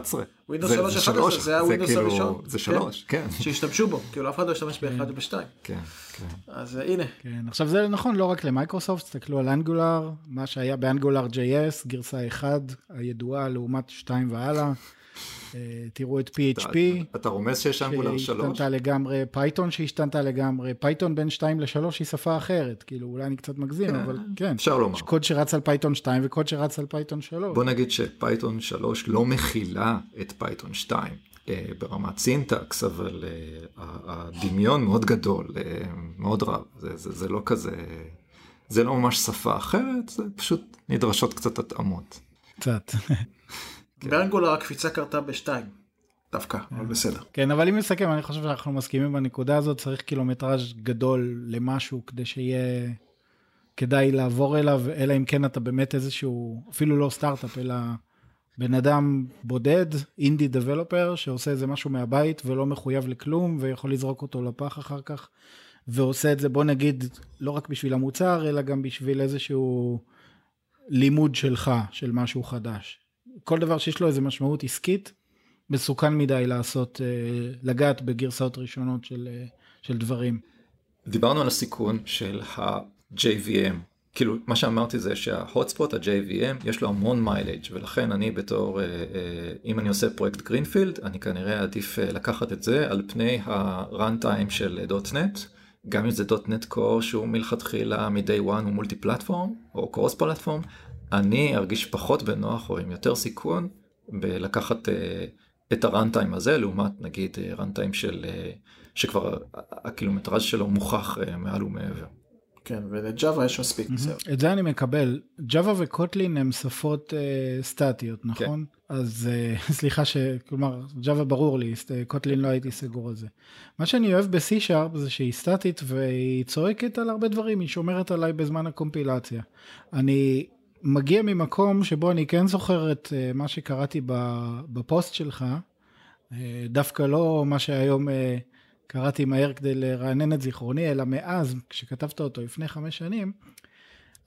Windows 3.11 זה ה-Windows כאילו- הראשון. זה 3, כן. שהשתמשו בו, כאילו אף אחד לא השתמש ב-1 וב-2. כן, כן. אז הנה. כן, עכשיו זה נכון לא רק ל-Microsoft, תסתכלו על Angular, מה שהיה ב-AngularJS, גרסה 1 הידועה לעומת 2 והלאה. אה, תראו את PHP. אתה רומז שיש Angular 3? שהשתנתה לגמרי, Python שהשתנתה לגמרי, Python בין 2 ל-3 היא שפה אחרת, כאילו אולי אני קצת מגזים, כן, אבל כן. אפשר לומר. יש קוד שרץ על Python 2 וקוד שרץ על Python 3. בוא נגיד ש-Python 3 לא מכילה את Python 2. אה, ברמת syntax, אבל uh, הדמיון מאוד גדול, uh, מאוד רב, זה, זה, זה לא כזה, זה לא ממש שפה אחרת, זה פשוט נדרשות קצת התאמות. קצת. כן. ב-Angular הקפיצה קרתה בשתיים. דווקא, אבל בסדר. כן, אבל אם נסכם, אני חושב שאנחנו מסכימים בנקודה הזאת, צריך קילומטראז' גדול למשהו כדי שיהיה כדאי לעבור אליו, אלא אם כן אתה באמת איזשהו, אפילו לא סטארט-אפ, אלא בן אדם בודד, אינדי דבלופר, שעושה איזה משהו מהבית ולא מחויב לכלום, ויכול לזרוק אותו לפח אחר כך, ועושה את זה, בוא נגיד, לא רק בשביל המוצר, אלא גם בשביל איזשהו לימוד שלך, של משהו חדש. כל דבר שיש לו איזה משמעות עסקית, מסוכן מדי לעשות, אה, לגעת בגרסאות ראשונות של, אה, של דברים. דיברנו על הסיכון של ה-JVM. כאילו, מה שאמרתי זה שה-hotspot, ה-JVM, יש לו המון מיילג' ולכן אני בתור, אה, אם אני עושה פרויקט גרינפילד, אני כנראה עדיף לקחת את זה על פני ה-runtime של .NET, גם אם זה .NET Core שהוא מלכתחילה מ-day one הוא מולטי פלטפורם, או קרוס פלטפורם, אני ארגיש פחות בנוח או עם יותר סיכון בלקחת uh, את הראנטיים הזה לעומת נגיד ראנטיים אה, של uh, שכבר הקילומטראז' שלו מוכח uh, מעל ומעבר. כן ולג'אווה יש מספיק. את זה אני מקבל. ג'אווה וקוטלין הם שפות uh, סטטיות כן. נכון? כן. אז uh, סליחה שכלומר ג'אווה ברור לי קוטלין לא הייתי סגור על זה. מה שאני אוהב ב-C שרפ זה שהיא סטטית והיא צועקת על הרבה דברים היא שומרת עליי בזמן הקומפילציה. אני מגיע ממקום שבו אני כן זוכר את אה, מה שקראתי בפוסט שלך, אה, דווקא לא מה שהיום אה, קראתי מהר כדי לרענן את זיכרוני, אלא מאז, כשכתבת אותו לפני חמש שנים,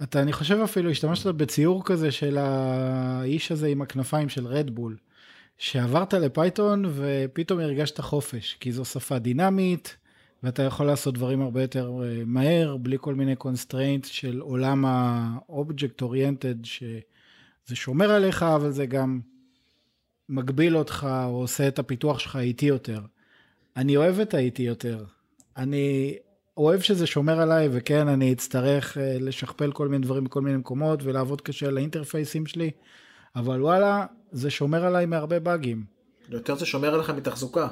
אתה, אני חושב אפילו, השתמשת בציור כזה של האיש הזה עם הכנפיים של רדבול, שעברת לפייתון ופתאום הרגשת חופש, כי זו שפה דינמית, ואתה יכול לעשות דברים הרבה יותר אה, מהר, בלי כל מיני constraints של עולם ה-object oriented, שזה שומר עליך, אבל זה גם מגביל אותך, או עושה את הפיתוח שלך איטי יותר. אני אוהב את האיטי יותר. אני אוהב שזה שומר עליי, וכן, אני אצטרך אה, לשכפל כל מיני דברים בכל מיני מקומות, ולעבוד קשה על האינטרפייסים שלי, אבל וואלה, זה שומר עליי מהרבה באגים. יותר זה שומר עליך מתחזוקה.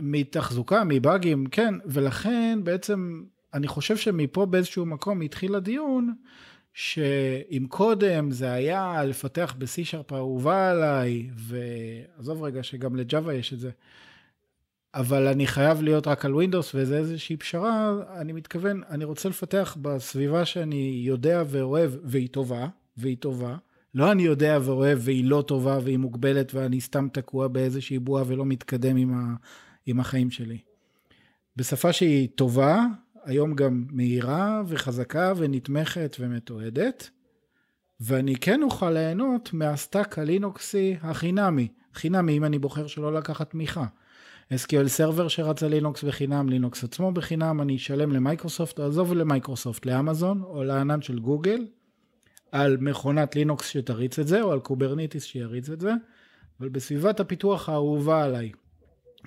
מתחזוקה, מבאגים, כן, ולכן בעצם אני חושב שמפה באיזשהו מקום התחיל הדיון, שאם קודם זה היה לפתח ב-C-Sharp האהובה עליי, ועזוב רגע שגם לג'אווה יש את זה, אבל אני חייב להיות רק על Windows וזה איזושהי פשרה, אני מתכוון, אני רוצה לפתח בסביבה שאני יודע ואוהב, והיא טובה, והיא טובה. לא אני יודע ואוהב והיא לא טובה והיא מוגבלת ואני סתם תקוע באיזושהי בועה ולא מתקדם עם, עם החיים שלי. בשפה שהיא טובה, היום גם מהירה וחזקה ונתמכת ומתועדת, ואני כן אוכל ליהנות מה-stack הלינוקסי החינמי, חינמי אם אני בוחר שלא לקחת תמיכה. SQL Server שרץ על לינוקס בחינם, לינוקס עצמו בחינם, אני אשלם ל-Microsoft, עזוב ל-Microsoft, ל-Amazon או לענן של גוגל, על מכונת לינוקס שתריץ את זה, או על Kubernetes שיריץ את זה, אבל בסביבת הפיתוח האהובה עליי.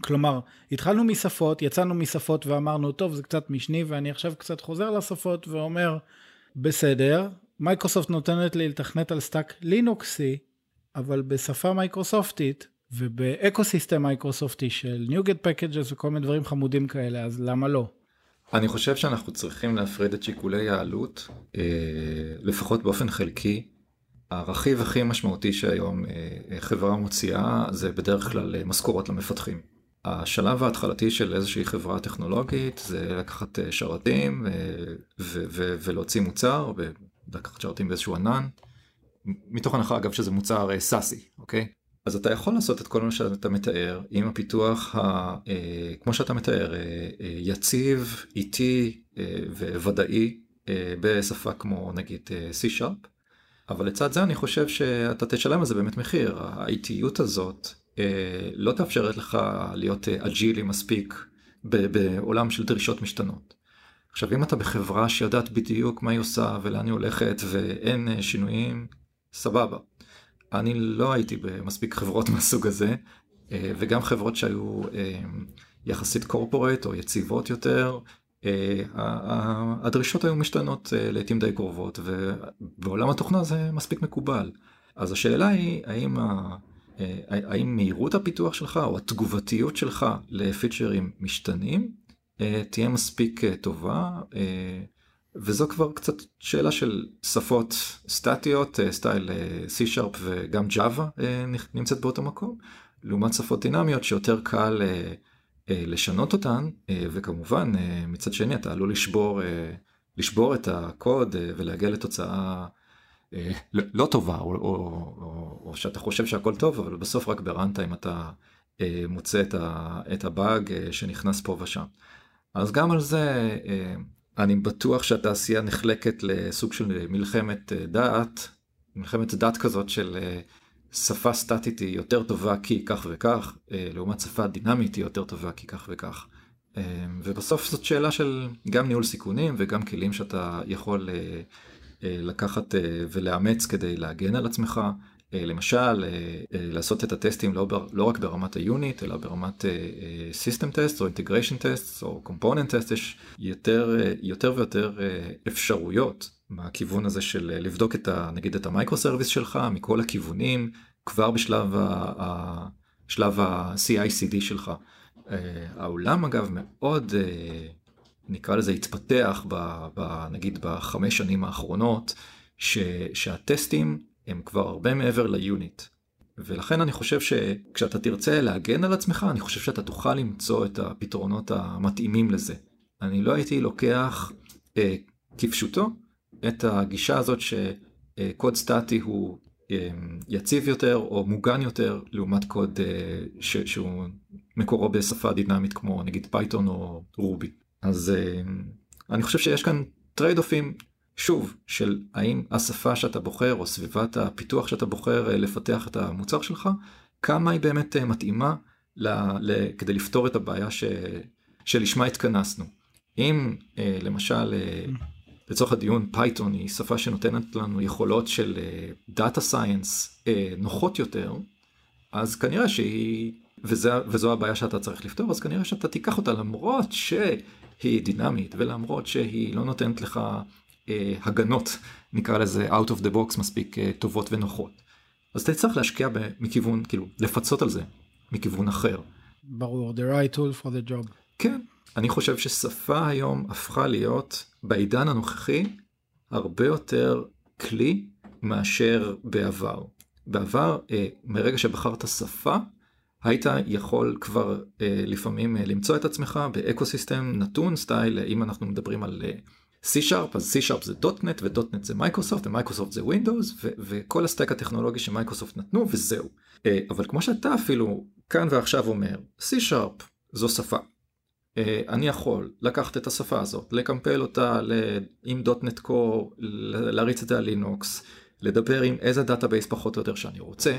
כלומר, התחלנו משפות, יצאנו משפות ואמרנו, טוב, זה קצת משני, ואני עכשיו קצת חוזר לשפות ואומר, בסדר, מייקרוסופט נותנת לי לתכנת על stack לינוקסי, אבל בשפה מייקרוסופטית, וב-ecosystem מייקרוסופטי של NuGet packages וכל מיני דברים חמודים כאלה, אז למה לא? אני חושב שאנחנו צריכים להפריד את שיקולי העלות, אה, לפחות באופן חלקי. הרכיב הכי משמעותי שהיום אה, חברה מוציאה זה בדרך כלל אה, משכורות למפתחים. השלב ההתחלתי של איזושהי חברה טכנולוגית זה לקחת אה, שרתים אה, ולהוציא מוצר ולקחת שרתים באיזשהו ענן. מתוך הנחה אגב שזה מוצר אה, סאסי, אוקיי? אז אתה יכול לעשות את כל מה שאתה מתאר עם הפיתוח, ה, כמו שאתה מתאר, יציב, איטי וודאי בשפה כמו נגיד C-Sharp, אבל לצד זה אני חושב שאתה תשלם על זה באמת מחיר. האיטיות הזאת לא תאפשרת לך להיות אה, אג'ילי מספיק בעולם של דרישות משתנות. עכשיו אם אתה בחברה שיודעת בדיוק מה היא עושה ולאן היא הולכת ואין אה, שינויים, סבבה. אני לא הייתי במספיק חברות מהסוג הזה, אה, וגם חברות שהיו אה, יחסית קורפורט או יציבות יותר, אה, הדרישות היו משתנות לעתים די קרובות, ובעולם התוכנה זה מספיק מקובל. אז השאלה היא, האם. האם מהירות הפיתוח שלך או התגובתיות שלך לפיצ'רים משתנים תהיה מספיק טובה וזו כבר קצת שאלה של שפות סטטיות, אה, סטייל אה, C-Sharp וגם Java אה, נמצאת באותו מקום, לעומת שפות דינמיות שיותר קל לשנות אותן, וכמובן מצד שני אתה עלול לשבור, לשבור את הקוד ולהגיע לתוצאה לא, לא טובה, או, או, או, או שאתה חושב שהכל טוב, אבל בסוף רק בראנטיים אתה מוצא את הבאג שנכנס פה ושם. אז גם על זה אני בטוח שהתעשייה נחלקת לסוג של מלחמת אה, דת, מלחמת דת כזאת של אה, שפה סטטית היא יותר טובה כי כך וכך, אה, לעומת שפה דינמית היא יותר טובה כי כך וכך. ובסוף זאת שאלה של גם ניהול סיכונים וגם כלים שאתה יכול לקחת ולאמץ כדי להגן על עצמך. אה, למשל, אה, אה, לעשות את הטסטים לא, לא רק ברמת ה-unit, אלא ברמת System Test או Integration Test או Component Test, יש יותר, יותר ויותר אפשרויות מהכיוון הזה של לבדוק את ה, נגיד את ה-microservice שלך מכל הכיוונים, כבר בשלב ה, שלב ה-CI/CD שלך. העולם אגב מאוד, נקרא לזה, התפתח ב, ב, נגיד בחמש שנים האחרונות, ש, שהטסטים הם כבר הרבה מעבר ל unit. ולכן אני חושב שכשאתה תרצה להגן על עצמך, אני חושב שאתה תוכל למצוא את הפתרונות המתאימים לזה. אני לא הייתי לוקח אה, כפשוטו את הגישה הזאת שקוד סטטי הוא אה, יציב יותר או מוגן יותר לעומת קוד אה, ש, שהוא מקורו בשפה דינמית כמו נגיד פייתון או רובי. אז אה, אני חושב שיש כאן trade-off ים שוב, של האם השפה שאתה בוחר או סביבת הפיתוח שאתה בוחר לפתח את המוצר שלך, כמה היא באמת מתאימה ל, ל, כדי לפתור את הבעיה ש, שלשמה התכנסנו. אם למשל לצורך הדיון פייתון היא שפה שנותנת לנו יכולות של data science נוחות יותר, אז כנראה שהיא, וזה, וזו הבעיה שאתה צריך לפתור, אז כנראה שאתה תיקח אותה למרות שהיא דינמית ולמרות שהיא לא נותנת לך אה, הגנות, נקרא לזה out of the box מספיק אה, טובות ונוחות. אז אתה צריך להשקיע מכיוון, כאילו, לפצות על זה מכיוון אחר. ברור, the right tool for the job. כן, אני חושב ששפה היום הפכה להיות בעידן הנוכחי הרבה יותר כלי מאשר בעבר. בעבר, אה, מרגע שבחרת שפה, היית יכול כבר אה, לפעמים אה, למצוא את עצמך ב ecosystem נתון style, אם אנחנו מדברים על C-Sharp, אז C-Sharp זה .NET ו-.NET זה מייקרוסופט ומייקרוסופט זה Windows ו- וכל ה stack הטכנולוגי שמייקרוסופט נתנו וזהו. אבל כמו שאתה אפילו כאן ועכשיו אומר, C-Sharp זו שפה. אני יכול לקחת את השפה הזאת, לקמפל אותה עם .NET Core, להריץ את זה על לינוקס, לדבר עם איזה database פחות או יותר שאני רוצה,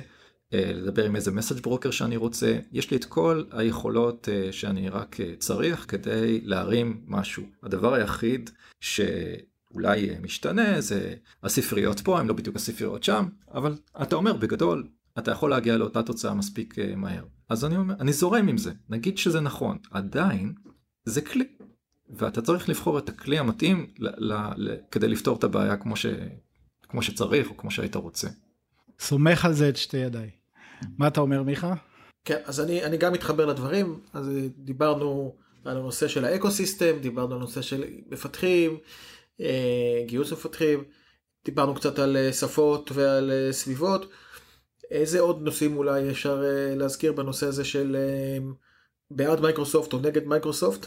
לדבר עם איזה message broker שאני רוצה, יש לי את כל היכולות אה, שאני רק אה, צריך כדי להרים משהו. הדבר היחיד שאולי משתנה זה הספריות פה, הם לא בדיוק הספריות שם, אבל אתה אומר בגדול, אתה יכול להגיע לאותה תוצאה מספיק מהר. אז אני אומר, אני זורם עם זה, נגיד שזה נכון, עדיין זה כלי. ואתה צריך לבחור את הכלי המתאים ל- ל- ל- כדי לפתור את הבעיה כמו ש... כמו שצריך או כמו שהיית רוצה. סומך על זה את שתי ידיי. מה אתה אומר מיכה? כן, אז אני, אני גם מתחבר לדברים, אז אה, דיברנו על הנושא של ה ecosystem, דיברנו על הנושא של מפתחים, אה, גיוס מפתחים, דיברנו קצת על אה, שפות ועל סביבות. איזה עוד נושאים אולי אפשר להזכיר בנושא הזה של בעד מייקרוסופט או נגד מייקרוסופט?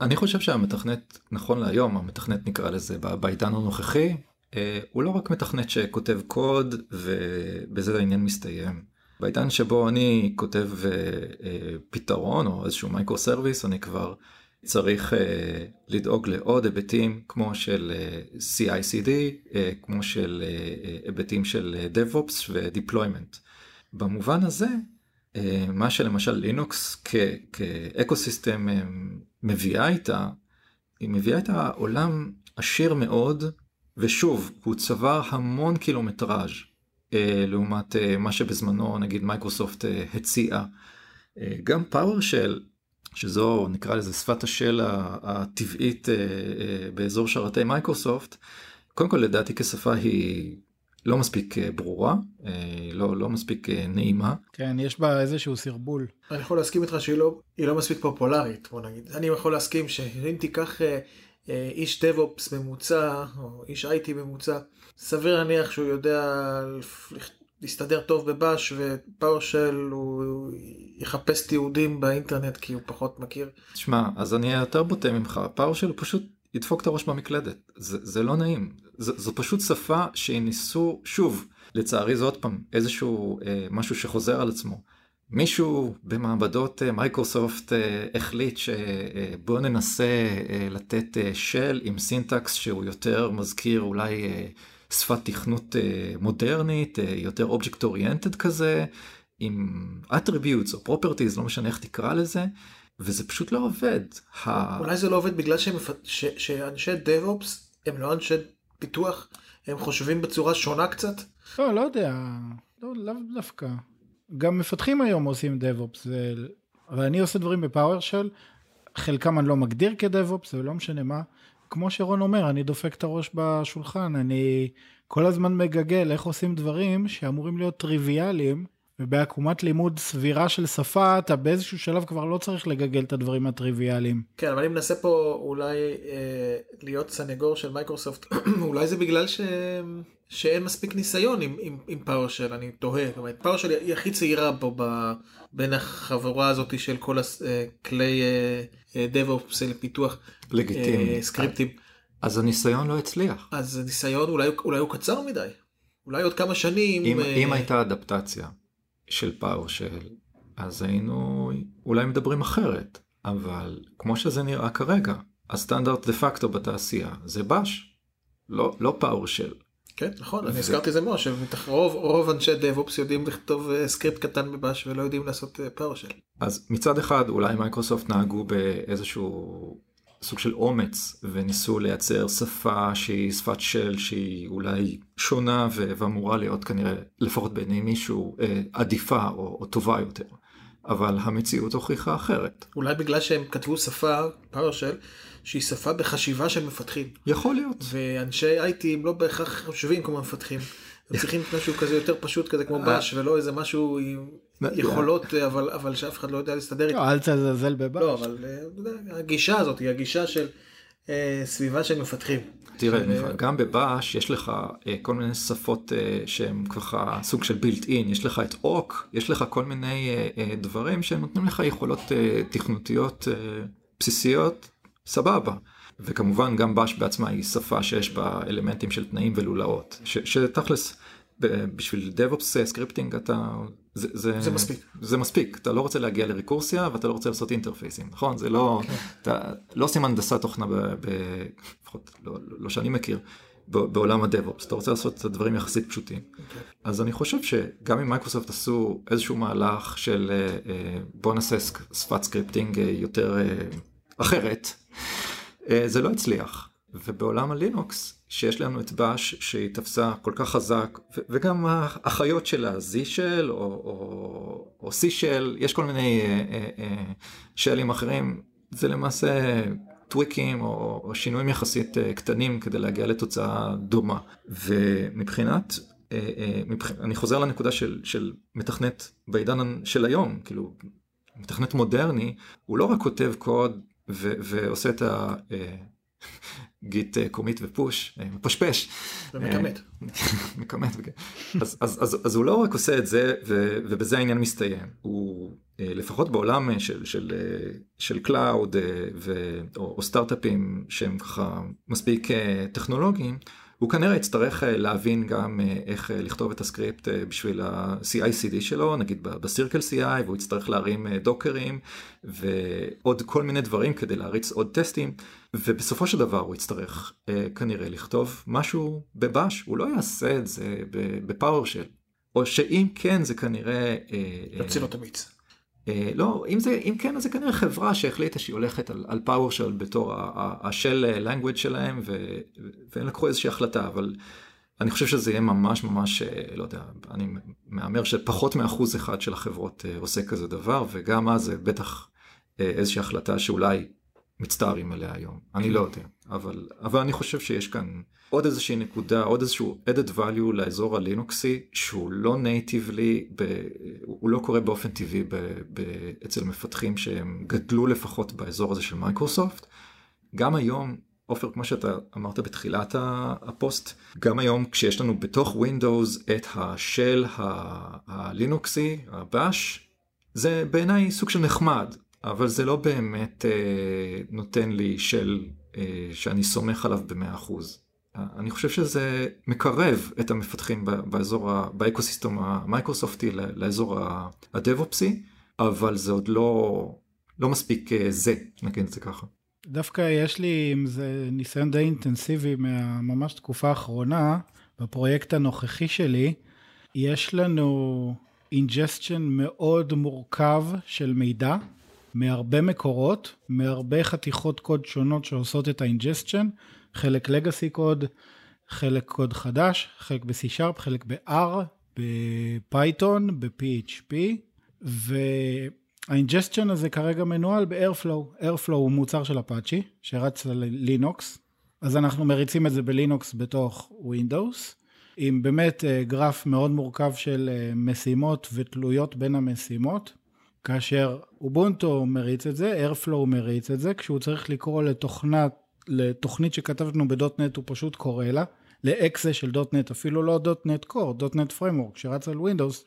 אני חושב שהמתכנת, נכון להיום, המתכנת נקרא לזה בעידן הנוכחי, אה, הוא לא רק מתכנת שכותב קוד ובזה העניין מסתיים. בעידן שבו אני כותב אה, אה, פתרון או איזשהו micro service אני כבר צריך לדאוג לעוד היבטים כמו של CI/CD, כמו של היבטים של DevOps ו-Deployment. במובן הזה, מה שלמשל לינוקס כ ecosystem מביאה איתה, היא מביאה את העולם עשיר מאוד ושוב, הוא צבר המון קילומטראז' לעומת אה, מה שבזמנו נגיד מייקרוסופט אה, הציעה. אה, גם PowerShell, שזו נקרא לזה שפת ה shell הטבעית אה, אה, באזור שרתי מייקרוסופט, קודם כל לדעתי כשפה היא לא מספיק אה, ברורה, אה, לא, לא מספיק אה, נעימה. כן, יש בה איזשהו סרבול. אני יכול להסכים איתך שהיא לא, לא מספיק פופולרית, בוא נגיד. אני יכול להסכים שאם תיקח... אה, איש DevOps ממוצע, או איש IT ממוצע, סביר להניח שהוא יודע להסתדר טוב בבאש, ופאורשל הוא יחפש תיעודים באינטרנט כי הוא פחות מכיר. תשמע, אז אני אהיה יותר בוטה ממך, פאורשל הוא פשוט ידפוק את הראש במקלדת, זה, זה לא נעים, ז, זו פשוט שפה שניסו, שוב, לצערי זה עוד פעם איזשהו אה, משהו שחוזר על עצמו. מישהו במעבדות אה, מייקרוסופט אה, החליט שבוא ננסה אה, לתת shell עם syntax שהוא יותר מזכיר אולי שפת תכנות מודרנית, יותר object oriented כזה, עם attributes או properties, לא משנה איך תקרא לזה, וזה פשוט לא עובד. אולי זה לא עובד בגלל שהם, ש, שאנשי DevOps הם לא אנשי פיתוח, הם חושבים בצורה שונה קצת? לא, לא יודע, לא, לאו דווקא. גם מפתחים היום עושים DevOps. אבל אני עושה דברים בפאוורשל, חלקם אני לא מגדיר כ-DevOps, זה לא משנה מה. כמו שרון אומר, אני דופק את הראש בשולחן, אני כל הזמן מגגל איך עושים דברים שאמורים להיות טריוויאליים, ובעקומת לימוד סבירה של שפה, אתה באיזשהו שלב כבר לא צריך לגגל את הדברים הטריוויאליים. כן, אבל אני מנסה פה אולי אה, להיות סנגור של מייקרוסופט, אולי זה בגלל ש... שאין מספיק ניסיון עם, עם, עם PowerShell, אני תוהה. זאת אומרת, PowerShell היא הכי צעירה פה ב, בין החבורה הזאת של כל הכלי אה, DevOps לפיתוח לגיטימי. אה, סקריפטים. אז הניסיון לא הצליח. אז הניסיון אולי, אולי הוא קצר מדי. אולי עוד כמה שנים. אם, אה... אם הייתה אדפטציה של PowerShell, אז היינו אולי מדברים אחרת. אבל כמו שזה נראה כרגע, הסטנדרט דה פקטו בתעשייה זה Bash. לא, לא PowerShell. כן, נכון, אני הזכרתי זה מאוד, שרוב אנשי DevOps יודעים לכתוב אה, סקריפט קטן ב Bash ולא יודעים לעשות PowerShell. אז מצד אחד אולי מייקרוסופט נהגו באיזשהו סוג של אומץ וניסו לייצר שפה שהיא שפת shell שהיא אולי שונה ואמורה להיות כנראה לפחות בעיני מישהו אה, עדיפה או, או טובה יותר. אבל המציאות הוכיחה אחרת. אולי בגלל שהם כתבו שפה, PowerShell, שהיא שפה בחשיבה של מפתחים. יכול להיות. ואנשי IT הם לא בהכרח חושבים כמו מפתחים. הם צריכים משהו כזה יותר פשוט כזה כמו באש ולא איזה משהו עם יכולות אבל אבל שאף אחד לא יודע להסתדר איתו. לא, אל תזלזל בבאש. לא אבל הגישה הזאת היא הגישה של סביבה של מפתחים. תראה, גם ב Bash יש לך כל מיני שפות שהם ככה סוג של built-in, יש לך את awk, יש לך כל מיני דברים שנותנים לך יכולות תכנותיות בסיסיות, סבבה. וכמובן גם Bash בעצמה היא שפה שיש בה אלמנטים של תנאים ולולאות, שתכלס בשביל DevOps scripting אתה זה, זה, זה מספיק. זה מספיק. אתה לא רוצה להגיע לריקורסיה ואתה לא רוצה לעשות interface ים נכון? זה לא okay. אתה לא עושים הנדסת תוכנה לפחות לא, לא שאני מכיר בעולם ה DevOps אתה רוצה לעשות את הדברים יחסית פשוטים. okay. אז אני חושב שגם אם מייקרוסופט עשו איזשהו מהלך של אה, אה, בוא נעשה שפת scripting אה, יותר אחרת זה לא הצליח ובעולם הלינוקס שיש לנו את Bash שהיא תפסה כל כך חזק וגם האחיות שלה Z shell או, או, או C shell יש כל מיני אה, אה, אה, שלים אחרים. זה למעשה טוויקים או, או שינויים יחסית קטנים כדי להגיע לתוצאה דומה. ומבחינת מבח... אני חוזר לנקודה של, של מתכנת בעידן של היום כאילו מתכנת מודרני הוא לא רק כותב קוד ו, ועושה את ה... אה, גיט קומיט ופוש, מפשפש. ומכמת. מכמת, אז, אז, אז, אז הוא לא רק עושה את זה ו, ובזה העניין מסתיים, הוא לפחות בעולם של, של, של cloud ו, או, או סטארט-אפים שהם ככה מספיק טכנולוגיים, הוא כנראה יצטרך להבין גם איך לכתוב את הסקריפט בשביל ה-CI/CD שלו, נגיד ב-CircleCI, והוא יצטרך להרים Docker ים ועוד כל מיני דברים כדי להריץ עוד טסטים. ובסופו של דבר הוא יצטרך אה, כנראה לכתוב משהו ב-Bash, הוא לא יעשה את זה ב-PowerShell, או שאם כן זה כנראה... יוציא לו את המיץ. אה, לא, אם, זה, אם כן אז זה כנראה חברה שהחליטה שהיא הולכת על, על PowerShell בתור ה-shell language שלהם ו, והם לקחו איזושהי החלטה, אבל אני חושב שזה יהיה ממש ממש, אה, לא יודע, אני מהמר שפחות מאחוז אחד של החברות אה, עושה כזה דבר, וגם אז זה בטח איזושהי החלטה שאולי מצטערים עליה היום, אני לא יודע, אבל, אבל אני חושב שיש כאן עוד איזושהי נקודה, עוד איזשהו added value לאזור הלינוקסי שהוא לא נייטיבלי, הוא לא קורה באופן טבעי ב, ב, אצל מפתחים שהם גדלו לפחות באזור הזה של מייקרוסופט. גם היום, עופר, כמו שאתה אמרת בתחילת הפוסט, גם היום כשיש לנו בתוך Windows את ה-shell הלינוקסי, ה-Bash, זה בעיניי סוג של נחמד, אבל זה לא באמת אה, נותן לי של אה, שאני סומך עליו במאה אחוז. אני חושב שזה מקרב את המפתחים באזור, באקוסיסטום המייקרוסופטי לאזור ה-DevOps י, אבל זה עוד לא, לא מספיק אה, זה, נגיד את זה ככה. דווקא יש לי עם זה ניסיון די אינטנסיבי ממש תקופה האחרונה, בפרויקט הנוכחי שלי, יש לנו ingestion מאוד מורכב של מידע, מהרבה מקורות, מהרבה חתיכות קוד שונות שעושות את האינג'סטשן, חלק legacy קוד, חלק קוד חדש, חלק ב-C-Sharp, חלק ב-R, ב-Python, ב-PHP, והאינג'סטשן הזה כרגע מנוהל ב-Airflow. Airflow הוא מוצר של אפאצ'י, שרץ על לינוקס, אז אנחנו מריצים את זה בלינוקס בתוך Windows, עם באמת אה, גרף מאוד מורכב של אה, משימות ותלויות בין המשימות. כאשר אובונטו מריץ את זה, Airflow מריץ את זה, כשהוא צריך לקרוא לתוכנת, לתוכנית שכתבנו בדוטנט הוא פשוט קורא לה, לאקסה של דוטנט, אפילו לא .NET Core, .NET Framework שרץ על Windows,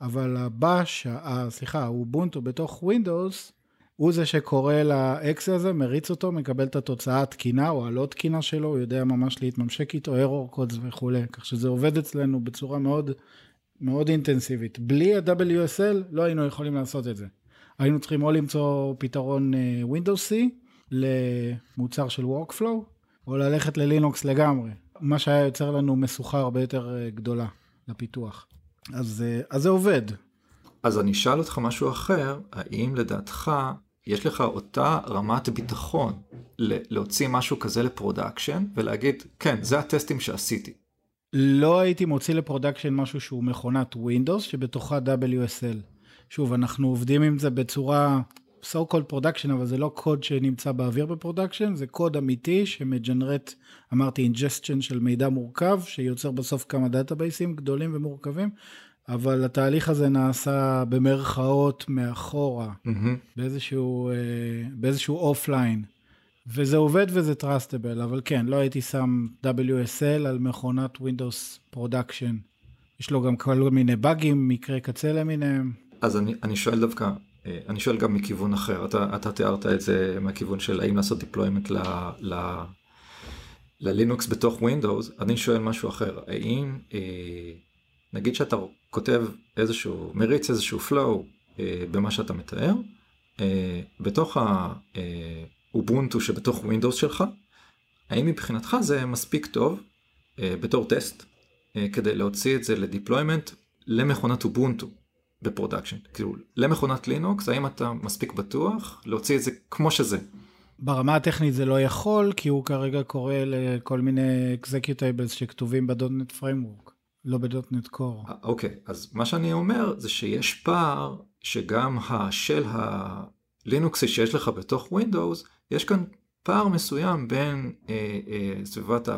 אבל ה-Bash, סליחה, אובונטו בתוך Windows, הוא זה שקורא ל-exe הזה, מריץ אותו, מקבל את התוצאה התקינה או הלא תקינה שלו, הוא יודע ממש להתממשק איתו, error codes וכולי, כך שזה עובד אצלנו בצורה מאוד מאוד אינטנסיבית. בלי ה-WSL לא היינו יכולים לעשות את זה. היינו צריכים או למצוא פתרון uh, Windows C למוצר של Workflow, או ללכת ללינוקס לגמרי, מה שהיה יוצר לנו משוכה הרבה יותר אה, גדולה לפיתוח. אז, אה, אז זה עובד. אז אני אשאל אותך משהו אחר, האם לדעתך יש לך אותה רמת ביטחון להוציא משהו כזה ל-production ולהגיד, כן, זה הטסטים שעשיתי. לא הייתי מוציא ל-production משהו שהוא מכונת Windows שבתוכה WSL. שוב, אנחנו עובדים עם זה בצורה so called production, אבל זה לא קוד שנמצא באוויר ב-production, זה קוד אמיתי שמ-generate, אמרתי, ingestion של מידע מורכב, שיוצר בסוף כמה database ים גדולים ומורכבים, אבל התהליך הזה נעשה במרכאות מאחורה, mm-hmm. באיזשהו, אה, באיזשהו offline. וזה עובד וזה trustable, אבל כן, לא הייתי שם WSL על מכונת Windows Production. יש לו גם כל מיני באגים, מקרי קצה למיניהם. אז אני, אני שואל דווקא, אני שואל גם מכיוון אחר, אתה, אתה תיארת את זה מהכיוון של האם לעשות deployment ללינוקס בתוך Windows, אני שואל משהו אחר, האם אה, נגיד שאתה כותב איזשהו, מריץ איזשהו flow אה, במה שאתה מתאר, אה, בתוך האובונטו אה, שבתוך Windows שלך, האם מבחינתך זה מספיק טוב אה, בתור טסט אה, כדי להוציא את זה ל-deployment למכונת אובונטו ב-production, כאילו למכונת לינוקס, האם אתה מספיק בטוח להוציא את זה כמו שזה? ברמה הטכנית זה לא יכול, כי הוא כרגע קורא לכל מיני executables שכתובים ב-.NET Framework. לא בדוטנט קור. אה, אוקיי, אז מה שאני אומר זה שיש פער שגם ה-shell הלינוקסי שיש לך בתוך Windows, יש כאן פער מסוים בין אה, אה, סביבת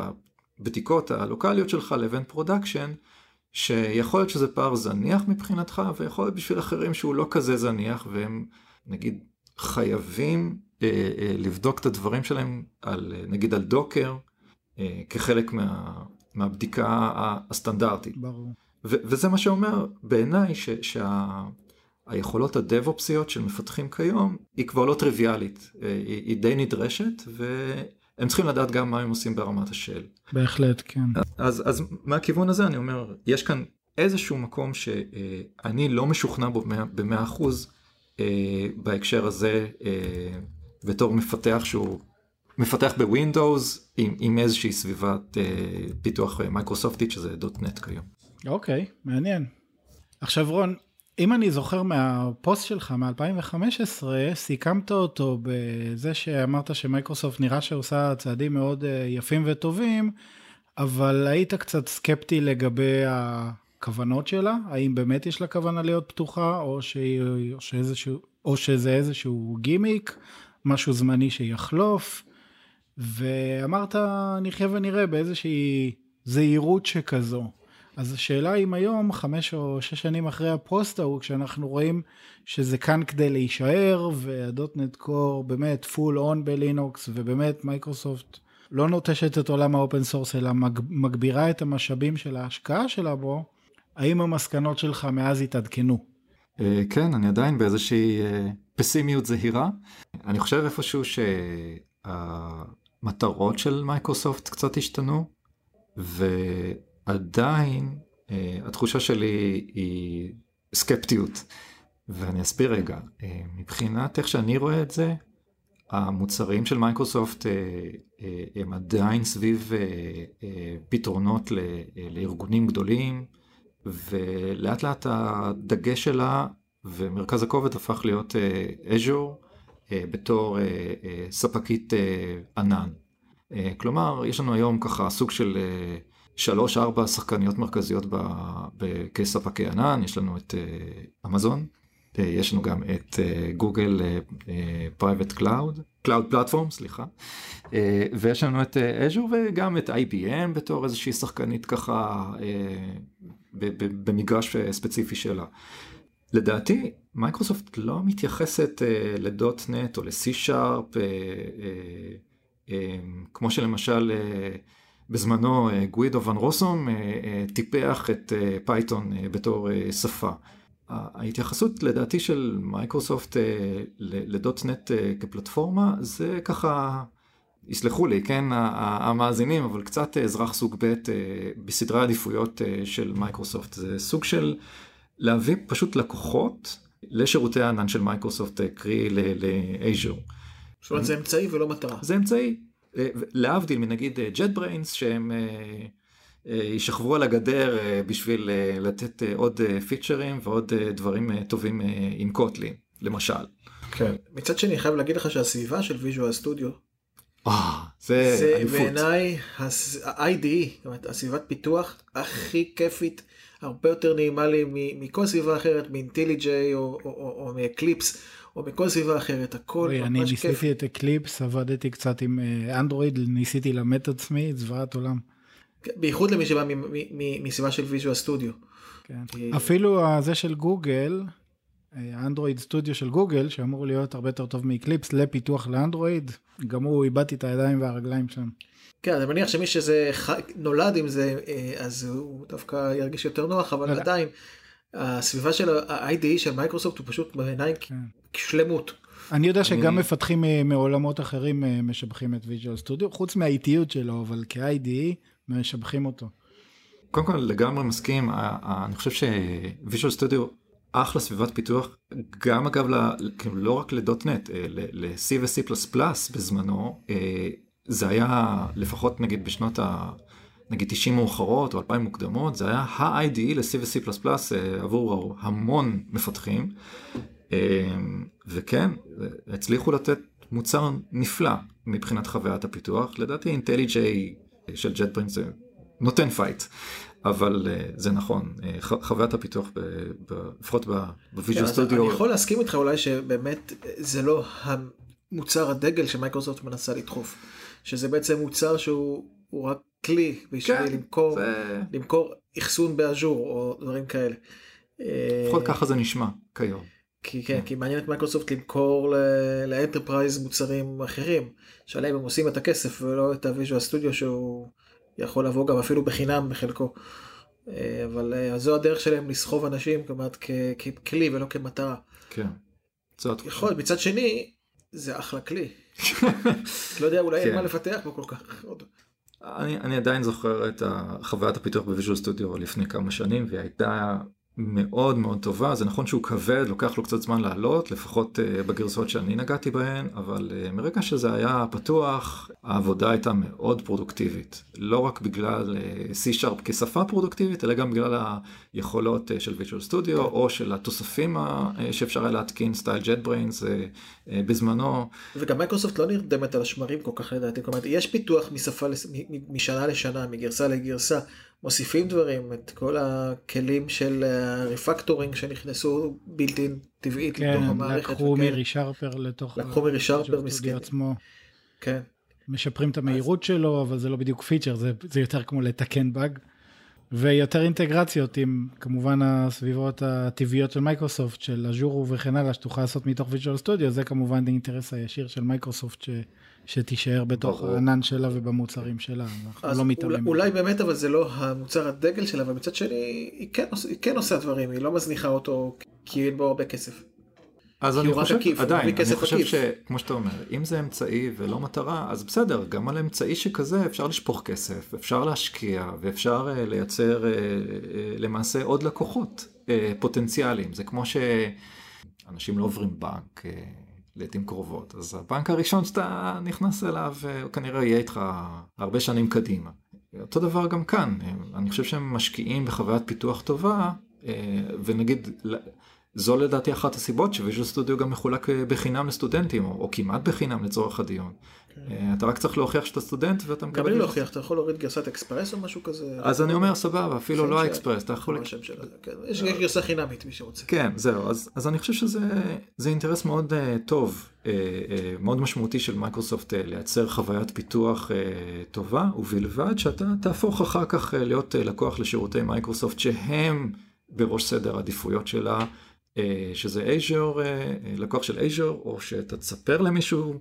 הבדיקות הלוקאליות שלך לבין production, שיכול להיות שזה פער זניח מבחינתך, ויכול להיות בשביל אחרים שהוא לא כזה זניח, והם נגיד חייבים אה, אה, לבדוק את הדברים שלהם על, אה, נגיד על Docker, אה, כחלק מה... מהבדיקה הסטנדרטית. ברור. ו- וזה מה שאומר בעיניי שהיכולות שה- ה-DevOps יות של מפתחים כיום היא כבר לא טריוויאלית, אה, היא, היא די נדרשת והם צריכים לדעת גם מה הם עושים ברמת השל. בהחלט, כן. אז, אז מהכיוון הזה אני אומר, יש כאן איזשהו מקום שאני לא משוכנע בו במאה אחוז אה, בהקשר הזה אה, בתור מפתח שהוא מפתח בווינדוס עם, עם איזושהי סביבת אה, פיתוח מייקרוסופטית שזה דוטנט כיום. אוקיי, okay, מעניין. עכשיו רון, אם אני זוכר מהפוסט שלך מ-2015, סיכמת אותו בזה שאמרת שמייקרוסופט נראה שעושה צעדים מאוד אה, יפים וטובים, אבל היית קצת סקפטי לגבי הכוונות שלה, האם באמת יש לה כוונה להיות פתוחה, או, שהיא, או, שאיזשהו, או שזה איזשהו גימיק, משהו זמני שיחלוף. ואמרת, נחיה ונראה באיזושהי זהירות שכזו. אז השאלה אם היום, חמש או שש שנים אחרי הפוסט ההוא, כשאנחנו רואים שזה כאן כדי להישאר, וה-.NET Core באמת full on בלינוקס, ובאמת מייקרוסופט לא נוטשת את עולם ה-open source, אלא מג, מגבירה את המשאבים של ההשקעה שלה בו, האם המסקנות שלך מאז התעדכנו? אה, כן, אני עדיין באיזושהי אה, פסימיות זהירה. אני חושב איפשהו שה... המטרות של מייקרוסופט קצת השתנו, ועדיין uh, התחושה שלי היא סקפטיות. ואני אסביר רגע, uh, מבחינת איך שאני רואה את זה, המוצרים של מייקרוסופט uh, uh, הם עדיין סביב uh, uh, פתרונות ל, uh, לארגונים גדולים, ולאט לאט הדגש שלה ומרכז הכובד הפך להיות uh, Azure, אה, בתור אה, אה, ספקית ענן. כלומר, יש לנו היום ככה סוג של שלוש ארבע שחקניות מרכזיות כספקי ענן, יש לנו את אמזון, יש לנו גם את גוגל Private Cloud, Cloud Platform, סליחה, ויש לנו את Azure וגם את IBM בתור איזושהי שחקנית ככה במגרש ספציפי שלה. לדעתי מייקרוסופט לא מתייחסת לדוט-נט או uh, uh, כמו שלמשל uh, בזמנו uh, גווידו ון רוסום uh, uh, טיפח את Python בתור שפה. ההתייחסות לדעתי של מייקרוסופט לדוט-נט כפלטפורמה זה ככה, יסלחו לי, כן, המאזינים, אבל קצת אזרח סוג ב' בסדרי העדיפויות uh, של מייקרוסופט. זה סוג של להביא פשוט לקוחות לשירותי הענן של מייקרוסופט, קרי ל-Azure. זאת אומרת זה אמצעי ולא מטרה. זה אמצעי. אה, להבדיל מנגיד JetBrains שהם יישכבו על הגדר בשביל לתת עוד פיצ'רים ועוד דברים טובים עם Kotlin, למשל. כן. מצד שני, חייב להגיד לך שהסביבה של Visual Studio, זה, זה אליפות. בעיניי ה-IDE, זאת אומרת, הסביבת פיתוח הכי כיפית, הרבה יותר נעימה לי מכל סביבה אחרת, מ-IntelliJ או, או, או, או מ-Eclipse, או מכל סביבה אחרת, הכל אני ממש כיף. ניסיתי את Eclipse, עבדתי קצת עם אה, אנדרואיד, ניסיתי ללמד את עצמי, זוועת עולם. בייחוד למי שבא מסביבה של Visual Studio. כן. כי- אפילו הזה של גוגל, אה, האנדרואיד סטודיו של גוגל, שאמור להיות הרבה יותר טוב מ-Eclipse לפיתוח לאנדרואיד, גם הוא איבדתי את הידיים והרגליים שם. כן, אני מניח שמי שזה נולד עם זה, אה, אז הוא דווקא ירגיש יותר נוח, אבל אבל- עדיין, הסביבה של ה-IDE של מייקרוסופט הוא פשוט בעיניי כן. שלמות. אני יודע שגם מפתחים אה, מעולמות אחרים אה, משבחים את Visual Studio, חוץ מהאיטיות שלו, אבל כ-IDE משבחים אותו. קודם כל לגמרי מסכים, אני חושב שוויז'ואל סטודיו אחלה סביבת פיתוח, גם אגב, ל- כאילו לא רק לדוטנט, אה, ל-C ו-C++ בזמנו, זה היה לפחות נגיד בשנות ה... נגיד 90 מאוחרות או 2000 מוקדמות, זה היה ה-IDE ל-C ו-C++ אה, עבור המון מפתחים, אה, וכן, הצליחו לתת מוצר נפלא מבחינת חוויית הפיתוח, לדעתי IntelliJ של JetBrains זה נותן fight. אבל uh, זה נכון, חוויית הפיתוח, לפחות כן, בוויז'ואל אז סטודיו, אני יכול להסכים איתך אולי שבאמת זה לא המוצר הדגל שמייקרוסופט מנסה לדחוף, שזה בעצם מוצר שהוא הוא רק כלי בשביל כן, למכור, זה... למכור אחסון ב-Azure או דברים כאלה. לפחות אה, ככה זה נשמע כיום. כי כן, כי מעניין את מייקרוסופט למכור ל-enterprise מוצרים אחרים, שעליהם הם עושים את הכסף ולא את הוויז'ואל סטודיו שהוא יכול לבוא גם אפילו בחינם בחלקו. אה, אבל אה, זו הדרך שלהם לסחוב אנשים כלומר כ- ככלי ולא כמטרה. כן. זו התחושה. יכול להיות, מצד שני, זה אחלה כלי. לא יודע, אולי אין כן. מה לפתח בו כל כך. אני, אני עדיין זוכר את חוויית הפיתוח בוויז'ואל סטודיו לפני כמה שנים, והיא הייתה מאוד מאוד טובה. זה נכון שהוא כבד, לוקח לו קצת זמן לעלות, לפחות uh, בגרסאות שאני נגעתי בהן, אבל uh, מרגע שזה היה פתוח, העבודה הייתה מאוד פרודוקטיבית. לא רק בגלל uh, C-Sharp כשפה פרודוקטיבית, אלא גם בגלל היכולות של Visual Studio, או של התוספים שאפשר היה להתקין, סטייל JetBrains בזמנו. וגם מייקרוסופט לא נרדמת על השמרים כל כך לדעתי. כלומר, יש פיתוח משפה, משנה לשנה, מגרסה לגרסה. מוסיפים דברים, את כל הכלים של ה-refactoring שנכנסו built-in טבעית לתוך כן, המערכת. לקחו וכן. מירי שרפר לתוך... לקחו מירי Sharper, מסכן. עצמו. כן. משפרים את המהירות שלו, אבל זה לא בדיוק פיצ'ר, זה, זה יותר כמו לתקן באג. ויותר אינטגרציות עם כמובן הסביבות הטבעיות של מייקרוסופט, של אג'ור וכן הלאה, שתוכל לעשות מתוך Visual Studio, זה כמובן האינטרס הישיר של מייקרוסופט ש, שתישאר בתוך ברור. הענן שלה ובמוצרים שלה, אנחנו לא אולי, מתעלמים. אולי באמת אבל זה לא המוצר הדגל שלה, אבל מצד שני היא כן, היא כן עושה דברים, היא לא מזניחה אותו כי אין בו הרבה כסף. אז אני חושב, עקיף, עדיין, אני חושב עקיף. שכמו שאתה אומר, אם זה אמצעי ולא מטרה, אז בסדר, גם על אמצעי שכזה אפשר לשפוך כסף, אפשר להשקיע, ואפשר uh, לייצר uh, uh, למעשה עוד לקוחות uh, פוטנציאליים. זה כמו שאנשים לא עוברים בנק uh, לעתים קרובות, אז הבנק הראשון שאתה נכנס אליו, uh, הוא כנראה יהיה איתך הרבה שנים קדימה. אותו דבר גם כאן, uh, אני חושב שהם משקיעים בחוויית פיתוח טובה, uh, ונגיד... זו לדעתי אחת הסיבות שוויז'ואל סטודיו גם מחולק אה, בחינם לסטודנטים, או, או כמעט בחינם לצורך הדיון. אה, אתה רק צריך להוכיח שאתה סטודנט ואתה גם מקבל... בלי את זה. להוכיח, אתה יכול להוריד גרסת אקספרס או משהו כזה. אז אני אומר סבבה, אפילו שם לא של- ה-Express, אתה יכול... כן. יש גרסה חינמית מי שרוצה. כן, זהו, אז, אני חושב שזה זה אינטרס מאוד uh, טוב, מאוד משמעותי של מייקרוסופט לייצר חוויית פיתוח טובה, ובלבד שאתה תהפוך אחר כך להיות לקוח לשירותי מייקרוסופט שהם בראש סדר העדיפויות שלה, שזה Azure, uh, לקוח של Azure, או שאתה תספר למישהו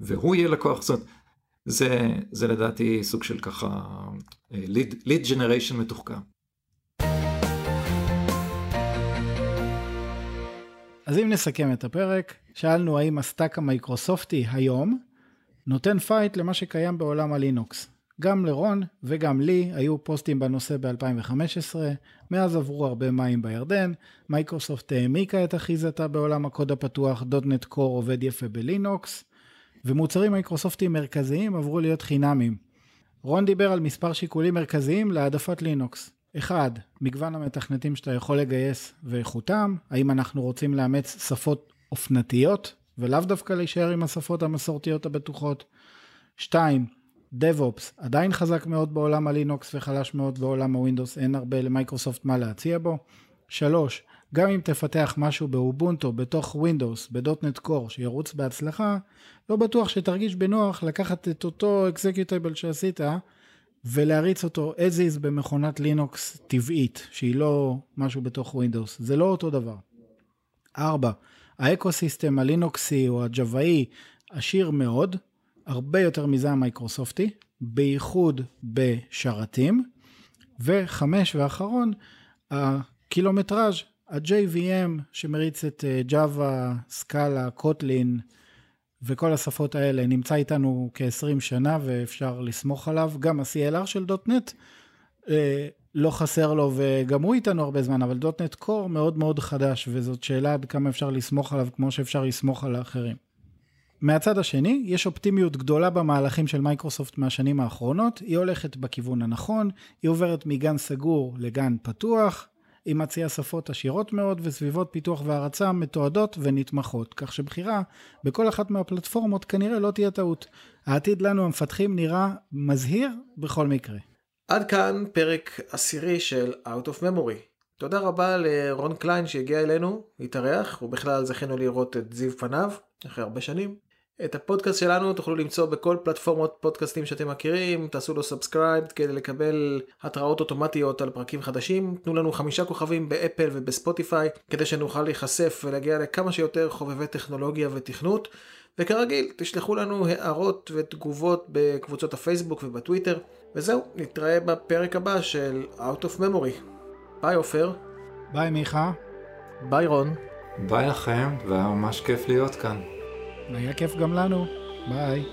והוא יהיה לקוח, זאת אומרת, זה, זה לדעתי סוג של ככה lead, lead generation מתוחכם. אז אם נסכם את הפרק, שאלנו האם ה-stack המייקרוסופטי היום נותן fight למה שקיים בעולם הלינוקס. גם לרון וגם לי היו פוסטים בנושא ב-2015, מאז עברו הרבה מים בירדן, מייקרוסופט העמיקה את אחיזתה בעולם הקוד הפתוח, .NET Core עובד יפה בלינוקס, ומוצרים מייקרוסופטיים מרכזיים עברו להיות חינמים. רון דיבר על מספר שיקולים מרכזיים להעדפת לינוקס. אחד, מגוון המתכנתים שאתה יכול לגייס ואיכותם, האם אנחנו רוצים לאמץ שפות אופנתיות ולאו דווקא להישאר עם השפות המסורתיות הבטוחות. שתיים, DevOps עדיין חזק מאוד בעולם הלינוקס וחלש מאוד בעולם ה-Windows, אין הרבה למייקרוסופט מה להציע בו. שלוש, גם אם תפתח משהו ב-Ubuntu בתוך Windows, בדוטנט קור, שירוץ בהצלחה, לא בטוח שתרגיש בנוח לקחת את אותו executable שעשית ולהריץ אותו as is במכונת לינוקס טבעית, שהיא לא משהו בתוך Windows, זה לא אותו דבר. ארבע, האקוסיסטם הלינוקסי או הג'וואי עשיר מאוד, הרבה יותר מזה המייקרוסופטי, בייחוד בשרתים. וחמש ואחרון, הקילומטראז'. ה-JVM שמריץ את Java, Scala, Kotlin וכל השפות האלה נמצא איתנו כ-20 שנה ואפשר לסמוך עליו. גם ה-CLR של .NET אה, לא חסר לו וגם הוא איתנו הרבה זמן, אבל .NET Core מאוד מאוד חדש וזאת שאלה עד כמה אפשר לסמוך עליו כמו שאפשר לסמוך על האחרים. מהצד השני, יש אופטימיות גדולה במהלכים של מייקרוסופט מהשנים האחרונות, היא הולכת בכיוון הנכון, היא עוברת מגן סגור לגן פתוח, היא מציעה שפות עשירות מאוד וסביבות פיתוח והרצה מתועדות ונתמכות, כך שבחירה בכל אחת מהפלטפורמות כנראה לא תהיה טעות. העתיד לנו המפתחים נראה מזהיר בכל מקרה. עד כאן פרק עשירי של Out of Memory. תודה רבה לרון קליין שהגיע אלינו להתארח, ובכלל זכינו לראות את זיו פניו אחרי הרבה שנים. את הפודקאסט שלנו תוכלו למצוא בכל פלטפורמות פודקאסטים שאתם מכירים, תעשו לו subscribe כדי לקבל התראות אוטומטיות על פרקים חדשים, תנו לנו חמישה כוכבים באפל ובספוטיפיי כדי שנוכל להיחשף ולהגיע לכמה שיותר חובבי טכנולוגיה ותכנות, וכרגיל תשלחו לנו הערות ותגובות בקבוצות הפייסבוק ובטוויטר, וזהו, נתראה בפרק הבא של Out of Memory. ביי עופר. ביי מיכה. ביי רון. ביי לכם, והיה ממש כיף להיות כאן. היה כיף גם לנו. ביי.